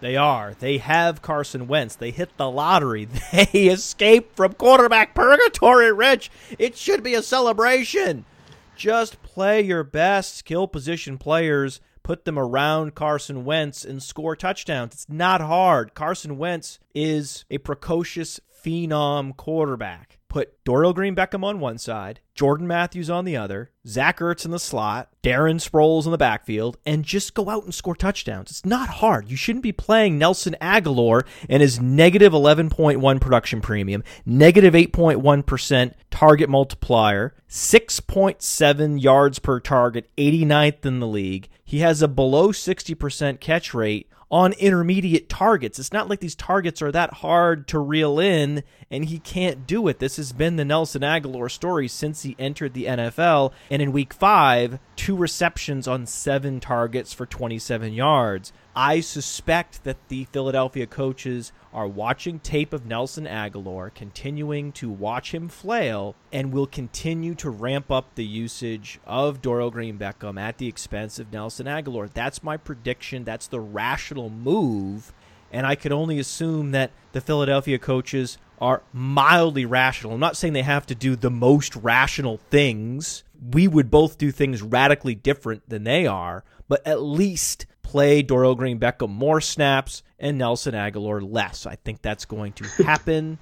They are. They have Carson Wentz. They hit the lottery. They escaped from quarterback purgatory, Rich. It should be a celebration. Just play your best skill position players, put them around Carson Wentz, and score touchdowns. It's not hard. Carson Wentz is a precocious phenom quarterback put Dorial Green Beckham on one side, Jordan Matthews on the other, Zach Ertz in the slot, Darren Sproles in the backfield, and just go out and score touchdowns. It's not hard. You shouldn't be playing Nelson Agholor and his negative 11.1 production premium, negative 8.1 target multiplier, 6.7 yards per target, 89th in the league. He has a below 60% catch rate on intermediate targets. It's not like these targets are that hard to reel in and he can't do it. This has been the Nelson Agholor story since he entered the NFL. And in week five, two receptions on seven targets for 27 yards. I suspect that the Philadelphia coaches are watching tape of Nelson Agholor, continuing to watch him flail, and will continue to ramp up the usage of Dorial Green Beckham at the expense of Nelson Agholor. That's my prediction. That's the rational move. And I could only assume that the Philadelphia coaches are mildly rational. I'm not saying they have to do the most rational things. We would both do things radically different than they are, but at least play Dorial Green Beckham more snaps and Nelson Agholor less. I think that's going to happen.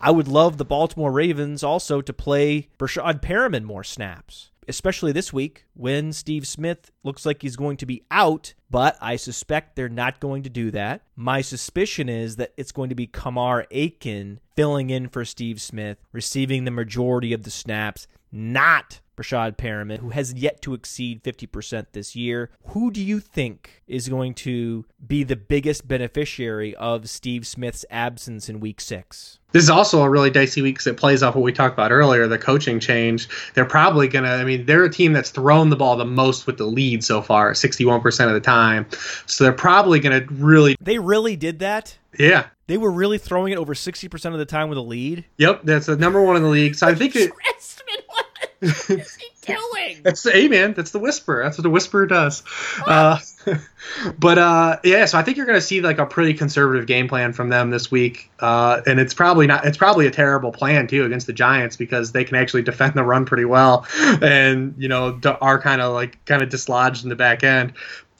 I would love the Baltimore Ravens also to play Breshad Perriman more snaps, especially this week when Steve Smith looks like he's going to be out, but I suspect they're not going to do that. My suspicion is that it's going to be Kamar Aiken filling in for Steve Smith, receiving the majority of the snaps, not Breshad Perriman, who has yet to exceed 50% this year. Who do you think is going to be the biggest beneficiary of Steve Smith's absence in week six? This is also a really dicey week because it plays off what we talked about earlier the coaching change. They're probably going to, I mean, they're a team that's thrown the ball the most with the lead so far, 61% of the time. So they're probably going to really. They really did that? Yeah. They were really throwing it over 60% of the time with a lead? Yep. That's the number one in the league. So I think it. What is he doing? That's the hey man. That's the whisper. That's what the whisper does. Uh, but uh, yeah, so I think you're going to see like a pretty conservative game plan from them this week, uh, and it's probably not. It's probably a terrible plan too against the Giants because they can actually defend the run pretty well, and you know are kind of like kind of dislodged in the back end.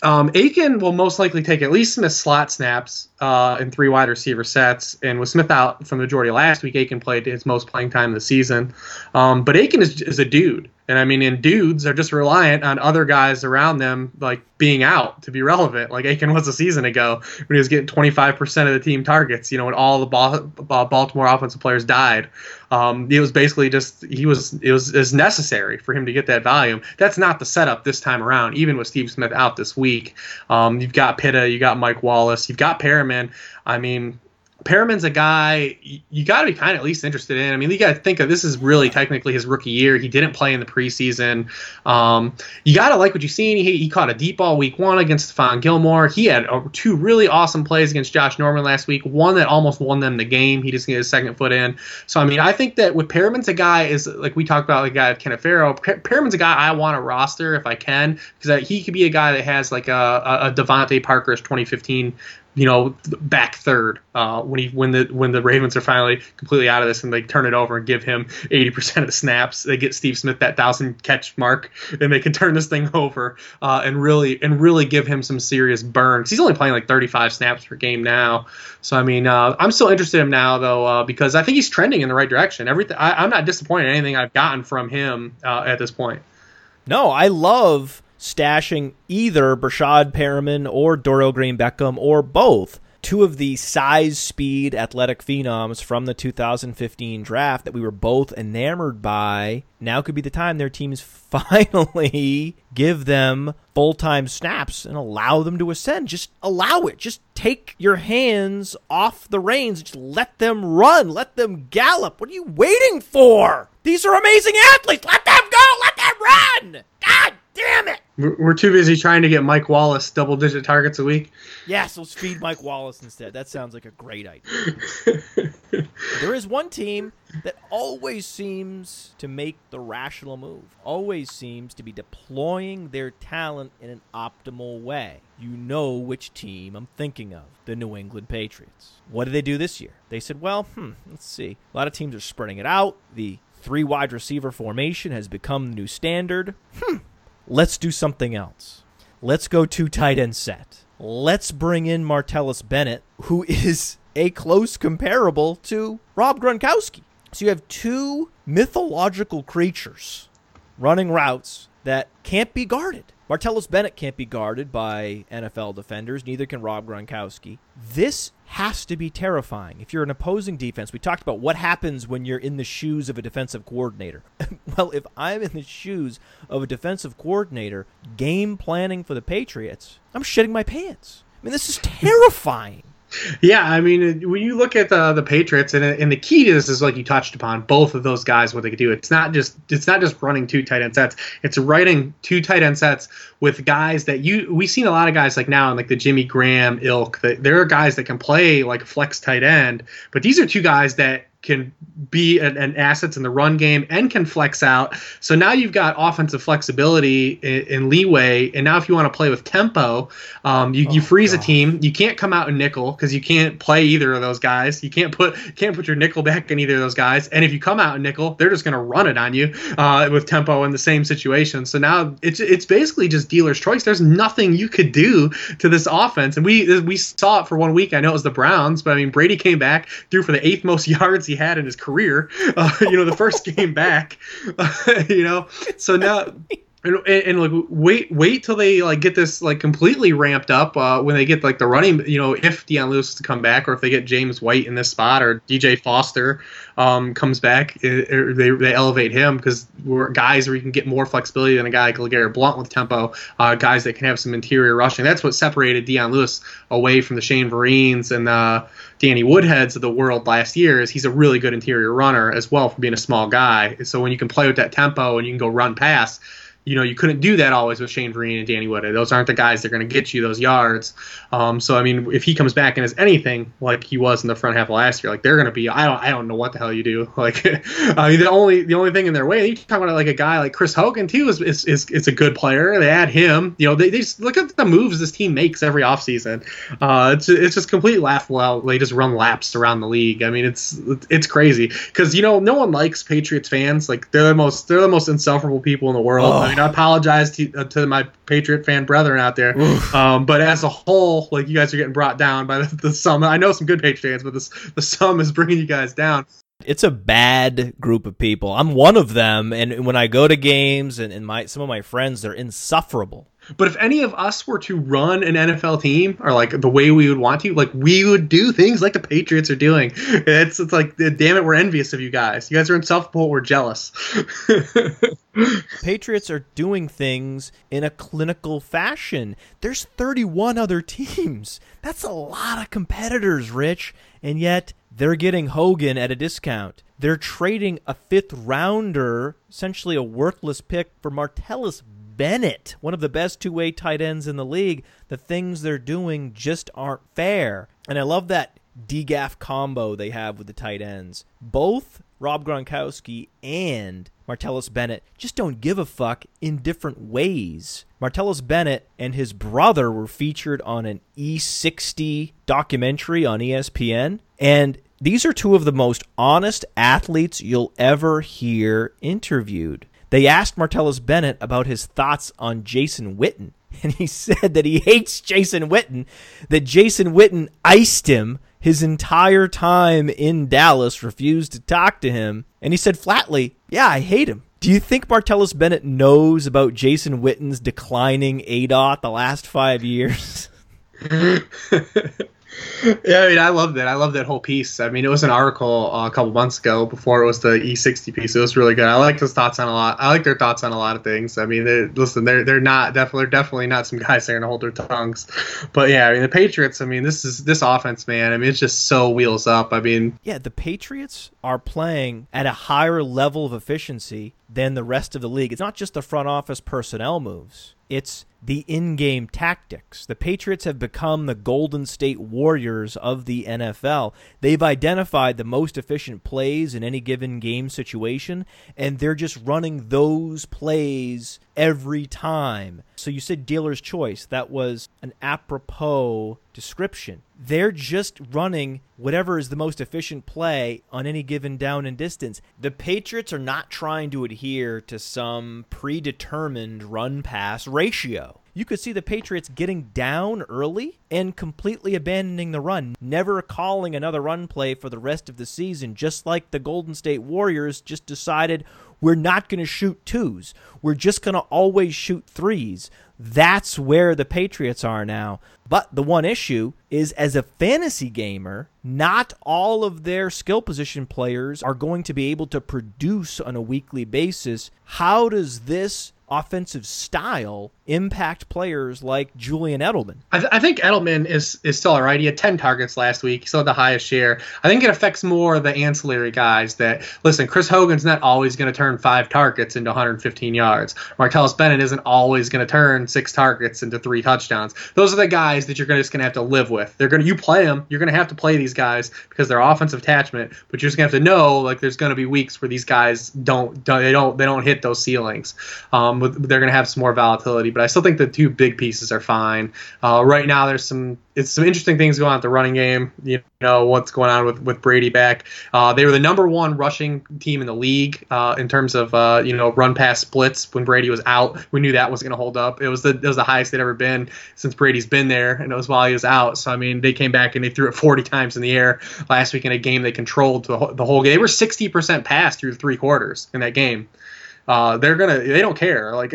Um, Aiken will most likely take at least Smith slot snaps uh, in three wide receiver sets. And with Smith out from the majority last week, Aiken played his most playing time of the season. Um, but Aiken is, is a dude. And I mean, in dudes are just reliant on other guys around them, like being out to be relevant, like Aiken was a season ago when he was getting 25% of the team targets, you know, when all the Baltimore offensive players died. Um, it was basically just, he was, it was, as necessary for him to get that volume. That's not the setup this time around, even with Steve Smith out this week. Um, you've got Pitta, you got Mike Wallace, you've got Perriman. I mean, Perriman's a guy you, got to be kind of at least interested in. I mean, you got to think of this is really technically his rookie year. He didn't play in the preseason. Um, you got to like what you've seen. He, he, caught a deep ball week one against Stephon Gilmore. He had uh, two really awesome plays against Josh Norman last week. One that almost won them the game. He just needed his second foot in. So I mean, I think that with Perriman's a guy is like we talked about the guy of Kenneth Farrow. Perriman's a guy I want to roster if I can because he could be a guy that has like a, a, a DeVante Parker's 2015 you know, back third uh, when he when the when the Ravens are finally completely out of this and they turn it over and give him 80% of the snaps. They get Steve Smith that thousand catch mark and they can turn this thing over uh, and really and really give him some serious burn. He's only playing like 35 snaps per game now. So I mean, uh, I'm still interested in him now though uh, because I think he's trending in the right direction. Everything I, am not disappointed in anything I've gotten from him uh, at this point. No, I love stashing either Breshad Perriman or Dorial Green Beckham or both. Two of the size, speed, athletic phenoms from the 2015 draft that we were both enamored by. Now could be the time their teams finally give them full time snaps and allow them to ascend. Just allow it. Just take your hands off the reins. Just let them run. Let them gallop. What are you waiting for? These are amazing athletes. Let them go. Let them run. God damn it. We're too busy trying to get Mike Wallace double digit targets a week. Yes, let's feed Mike Wallace instead. That sounds like a great idea. there is one team that always seems to make the rational move, always seems to be deploying their talent in an optimal way. You know which team I'm thinking of the New England Patriots. What did they do this year? They said, well, hmm, let's see. A lot of teams are spreading it out. The three wide receiver formation has become the new standard. Hmm, let's do something else. Let's go to tight end set. Let's bring in Martellus Bennett, who is a close comparable to Rob Gronkowski. So you have two mythological creatures running routes that can't be guarded. Martellus Bennett can't be guarded by NFL defenders, neither can Rob Gronkowski. This has to be terrifying. If you're an opposing defense, we talked about what happens when you're in the shoes of a defensive coordinator. well, if I'm in the shoes of a defensive coordinator game planning for the Patriots, I'm shitting my pants. I mean, this is terrifying. Yeah, I mean, when you look at the the Patriots, and and the key to this is like you touched upon, both of those guys what they could do. It's not just it's not just running two tight end sets. It's writing two tight end sets with guys that you we've seen a lot of guys like now in like the Jimmy Graham ilk. That there are guys that can play like flex tight end, but these are two guys that can be an, an assets in the run game and can flex out. So now you've got offensive flexibility and, leeway. And now if you want to play with tempo, um, you, oh, you freeze God. a team. You can't come out in nickel because you can't play either of those guys. You can't put can't put your nickel back in either of those guys. And if you come out in nickel, they're just going to run it on you uh, with tempo in the same situation. So now it's it's basically just dealer's choice. There's nothing you could do to this offense. And we we saw it for one week. I know it was the Browns, but I mean Brady came back, threw for the eighth most yards he had in his career. Uh, you know, the first game back. Uh, you know, so now and, and, and, like wait wait till they like get this like completely ramped up uh, when they get like the running you know if Dion Lewis is to come back or if they get James White in this spot or DJ Foster um, comes back it, it, they, they elevate him because we're guys where you can get more flexibility than a guy like LeGarrette Blunt with tempo uh, guys that can have some interior rushing. That's what separated Dion Lewis away from the Shane Vereen's and uh, Danny Woodheads of the world last year is he's a really good interior runner as well for being a small guy. So when you can play with that tempo and you can go run past you know, you couldn't do that always with Shane Vereen and Danny Wood. Those aren't the guys that are going to get you those yards. Um, so I mean, if he comes back and is anything like he was in the front half last year, like they're going to be, I don't, I don't know what the hell you do. Like, I mean, the only, the only thing in their way. You talk about like a guy like Chris Hogan too is is, is, is a good player. They add him. You know, they, they just look at the moves this team makes every offseason. Uh, it's it's just completely laughable. They just run laps around the league. I mean, it's it's crazy because you know no one likes Patriots fans. Like they're the most they're the most insufferable people in the world. Oh. I mean, I apologize to, uh, to my Patriot fan brethren out there. Um, but as a whole, like you guys are getting brought down by the, the sum. I know some good Patriot fans, but this the sum is bringing you guys down. It's a bad group of people. I'm one of them, and when I go to games and, and my some of my friends, they're insufferable. But if any of us were to run an NFL team, or like the way we would want to, like we would do things like the Patriots are doing. It's it's like, damn it, we're envious of you guys. You guys are in insufferable. We're jealous. Patriots are doing things in a clinical fashion. There's 31 other teams. That's a lot of competitors, Rich, and yet they're getting Hogan at a discount. They're trading a fifth rounder, essentially a worthless pick, for Martellus Bennett, one of the best two way tight ends in the league. The things they're doing just aren't fair. And I love that DGAF combo they have with the tight ends. Both Rob Gronkowski and Martellus Bennett just don't give a fuck in different ways. Martellus Bennett and his brother were featured on an E60 documentary on ESPN, and these are two of the most honest athletes you'll ever hear interviewed. They asked Martellus Bennett about his thoughts on Jason Witten, and he said that he hates Jason Witten, that Jason Witten iced him his entire time in Dallas, refused to talk to him, and he said flatly, Yeah, I hate him. Do you think Martellus Bennett knows about Jason Witten's declining ADOT the last five years? yeah, I mean, I love that. I love that whole piece. I mean, it was an article uh, a couple months ago before it was the E60 piece. It was really good. I like his thoughts on a lot. I like their thoughts on a lot of things. I mean, they're, listen, they're they're not definitely they're definitely not some guys that are gonna hold their tongues. But yeah, I mean, the Patriots. I mean, this is this offense, man. I mean, it's just so wheels up. I mean, yeah, the Patriots are playing at a higher level of efficiency than the rest of the league. It's not just the front office personnel moves. It's the in game tactics. The Patriots have become the Golden State Warriors of the NFL. They've identified the most efficient plays in any given game situation, and they're just running those plays every time. So you said dealer's choice. That was an apropos description. They're just running whatever is the most efficient play on any given down and distance. The Patriots are not trying to adhere to some predetermined run pass ratio. You could see the Patriots getting down early and completely abandoning the run, never calling another run play for the rest of the season, just like the Golden State Warriors just decided we're not going to shoot twos. We're just going to always shoot threes. That's where the Patriots are now. But the one issue is as a fantasy gamer, not all of their skill position players are going to be able to produce on a weekly basis. How does this offensive style impact players like Julian Edelman? I, th- I, think Edelman is is still all right. He had 10 targets last week. He still had the highest share. I think it affects more the ancillary guys that, listen, Chris Hogan's not always going to turn five targets into 115 yards. Martellus Bennett isn't always going to turn six targets into three touchdowns. Those are the guys that you're just going to have to live with. They're going to, you play them, you're going to have to play these guys because they're offensive attachment, but you're just going to have to know, like, there's going to be weeks where these guys don't, don't, they don't, they don't hit those ceilings. Um, they're going to have some more volatility, but I still think the two big pieces are fine. Uh, right now, there's some it's some interesting things going on at the running game. You know what's going on with, with Brady back. Uh, they were the number one rushing team in the league uh, in terms of uh, you know run pass splits when Brady was out. We knew that was going to hold up. It was the it was the highest they'd ever been since Brady's been there, and it was while he was out. So I mean, they came back and they threw it 40 times in the air last week in a game they controlled the whole, the whole game. They were 60% pass through three quarters in that game. Uh, they're gonna they don't care. Like,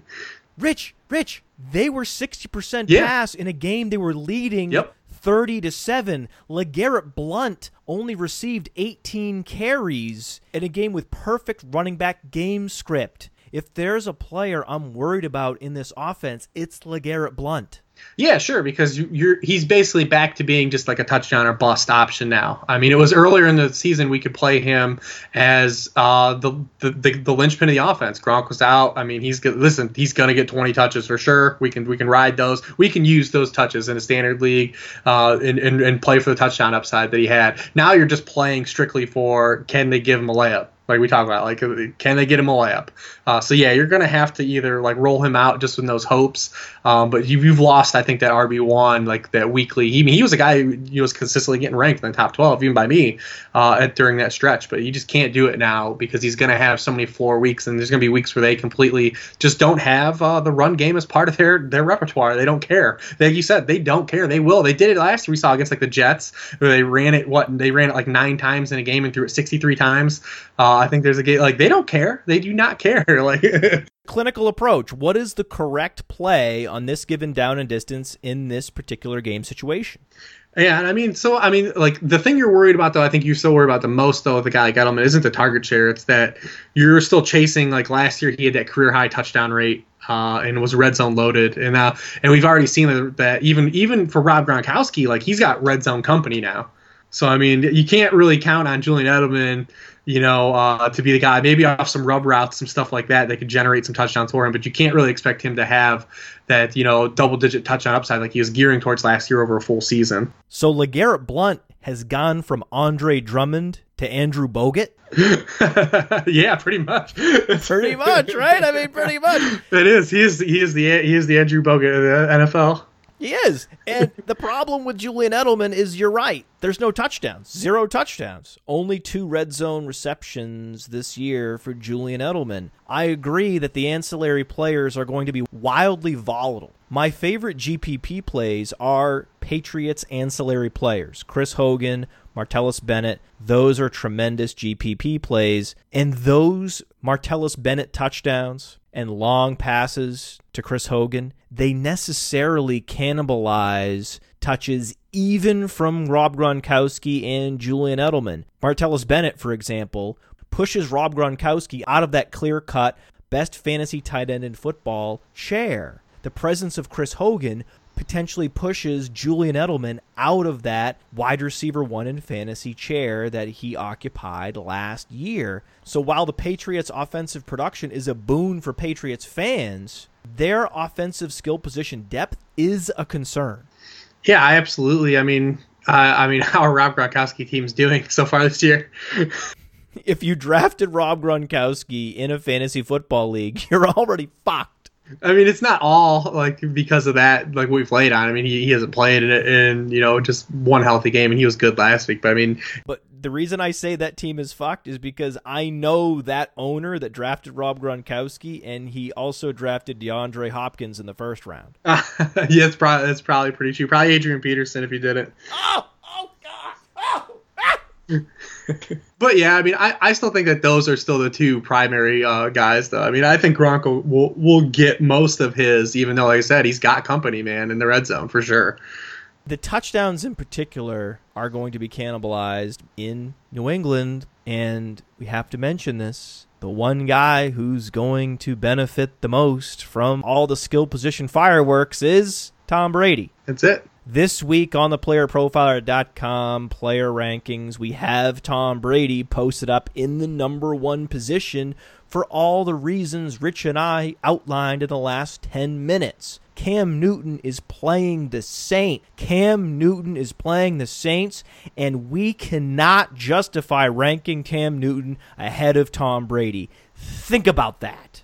Rich, Rich, they were sixty percent Yeah. pass in a game they were leading. Yep. 30 to 7. LeGarrette Blunt only received 18 carries in a game with perfect running back game script. If there's a player I'm worried about in this offense, it's LeGarrette Blunt. Yeah, sure, because you- you're he's basically back to being just like a touchdown or bust option now. I mean, it was earlier in the season we could play him as uh, the, the the the linchpin of the offense. Gronk was out. I mean, he's listen, he's gonna get 20 touches for sure. We can we can ride those. We can use those touches in a standard league uh, and, and and play for the touchdown upside that he had. Now you're just playing strictly for can they give him a layup? Like we talk about, like can they get him a layup? Uh, so yeah, you're gonna have to either like roll him out just with those hopes. Um, but you, you've lost, I think, that RB one like that weekly. He, he was a guy who was consistently getting ranked in the top 12, even by me, uh, at, during that stretch. But you just can't do it now because he's gonna have so many floor weeks, and there's gonna be weeks where they completely just don't have uh, the run game as part of their their repertoire. They don't care. Like you said, they don't care. They will. They did it last year. We saw against like the Jets where they ran it. What they ran it like nine times in a game and threw it 63 times. Uh, I think there's a game like they don't care. They do not care. Like Clinical approach. What is the correct play on this given down and distance in this particular game situation? Yeah, and I mean, so I mean, like the thing you're worried about, though, I think you're still worried about the most, though, with a guy like Edelman, isn't the target share. It's that you're still chasing. Like last year, he had that career high touchdown rate, uh, and was red zone loaded, and now, and we've already seen that, that even even for Rob Gronkowski, like he's got red zone company now. So I mean, you can't really count on Julian Edelman, you know, uh, to be the guy. Maybe off some rub routes, some stuff like that, that could generate some touchdowns for him. But you can't really expect him to have that, you know, double digit touchdown upside like he was gearing towards last year over a full season. So LeGarrette Blunt has gone from Andre Drummond to Andrew Bogut. yeah, pretty much. Pretty much, right? I mean, pretty much. It is. He is. He is the. He is the Andrew Bogut of the NFL. He is. And the problem with Julian Edelman is you're right. There's no touchdowns. Zero touchdowns. Only two red zone receptions this year for Julian Edelman. I agree that the ancillary players are going to be wildly volatile. My favorite GPP plays are Patriots ancillary players. Chris Hogan, Martellus Bennett, those are tremendous GPP plays. And those Martellus Bennett touchdowns and long passes to Chris Hogan, they necessarily cannibalize touches even from Rob Gronkowski and Julian Edelman. Martellus Bennett, for example, pushes Rob Gronkowski out of that clear cut best fantasy tight end in football chair. The presence of Chris Hogan potentially pushes Julian Edelman out of that wide receiver one in fantasy chair that he occupied last year. So while the Patriots' offensive production is a boon for Patriots fans, their offensive skill position depth is a concern. Yeah, I absolutely. I mean, uh, I mean, how are Rob Gronkowski teams doing so far this year? If you drafted Rob Gronkowski in a fantasy football league, you're already fucked. I mean, it's not all like because of that, like we played on. I mean, he, he hasn't played in, in you know just one healthy game, and he was good last week. But I mean, But the reason I say that team is fucked is because I know that owner that drafted Rob Gronkowski, and he also drafted DeAndre Hopkins in the first round. yeah, it's probably it's probably pretty true. Probably Adrian Peterson if he did it. Oh, But yeah, I mean, I, I still think that those are still the two primary uh, guys, though. I mean, I think Gronk will, will will get most of his, even though, like I said, he's got company, man, in the red zone for sure. The touchdowns in particular are going to be cannibalized in New England, and we have to mention this. The one guy who's going to benefit the most from all the skill position fireworks is Tom Brady. That's it. This week on the playerprofiler.com player rankings, we have Tom Brady posted up in the number one position for all the reasons Rich and I outlined in the last 10 minutes. Cam Newton is playing the Saint. Cam Newton is playing the Saints, and we cannot justify ranking Cam Newton ahead of Tom Brady. Think about that.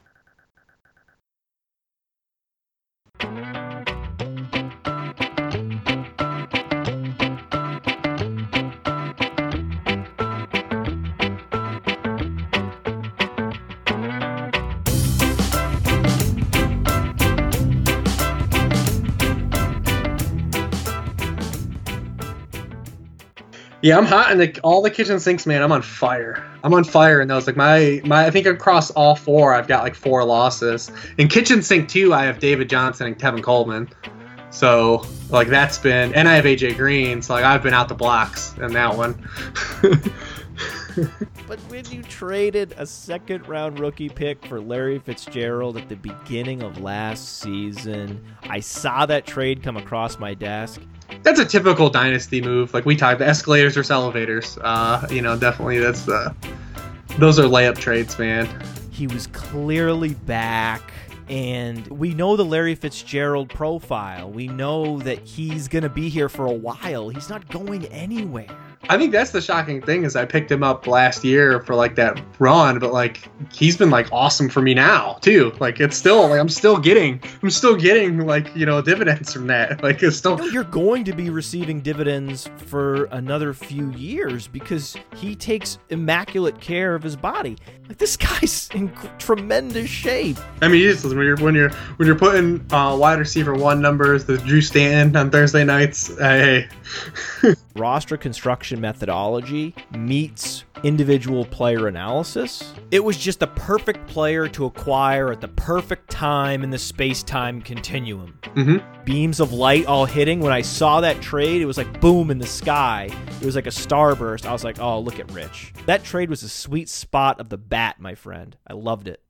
Yeah, I'm hot in the, all the kitchen sinks, man. I'm on fire. I'm on fire in those. Like my my, I think across all four, I've got like four losses. In kitchen sink two, I have David Johnson and Tevin Coleman. So like that's been, and I have AJ Green. So like I've been out the blocks in that one. but when you traded a second round rookie pick for Larry Fitzgerald at the beginning of last season, I saw that trade come across my desk. That's a typical dynasty move. Like we talked, the escalators versus elevators. Uh, you know, definitely that's the. Those are layup trades, man. He was clearly back and we know the Larry Fitzgerald profile. We know that he's going to be here for a while. He's not going anywhere. I think that's the shocking thing is I picked him up last year for like that run, but like he's been like awesome for me now too. Like it's still like I'm still getting I'm still getting like you know dividends from that. Like it's still you're going to be receiving dividends for another few years because he takes immaculate care of his body. Like this guy's in tremendous shape. I mean, just when you're when you're when you're putting uh, wide receiver one numbers, the Drew Stanton on Thursday nights. Uh, hey. roster construction methodology meets individual player analysis. It was just the perfect player to acquire at the perfect time in the space time continuum. Mm-hmm. Beams of light all hitting. When I saw that trade, it was like boom in the sky. It was like a starburst. I was like, oh, look at Rich. That trade was a sweet spot of the bat, my friend. I loved it.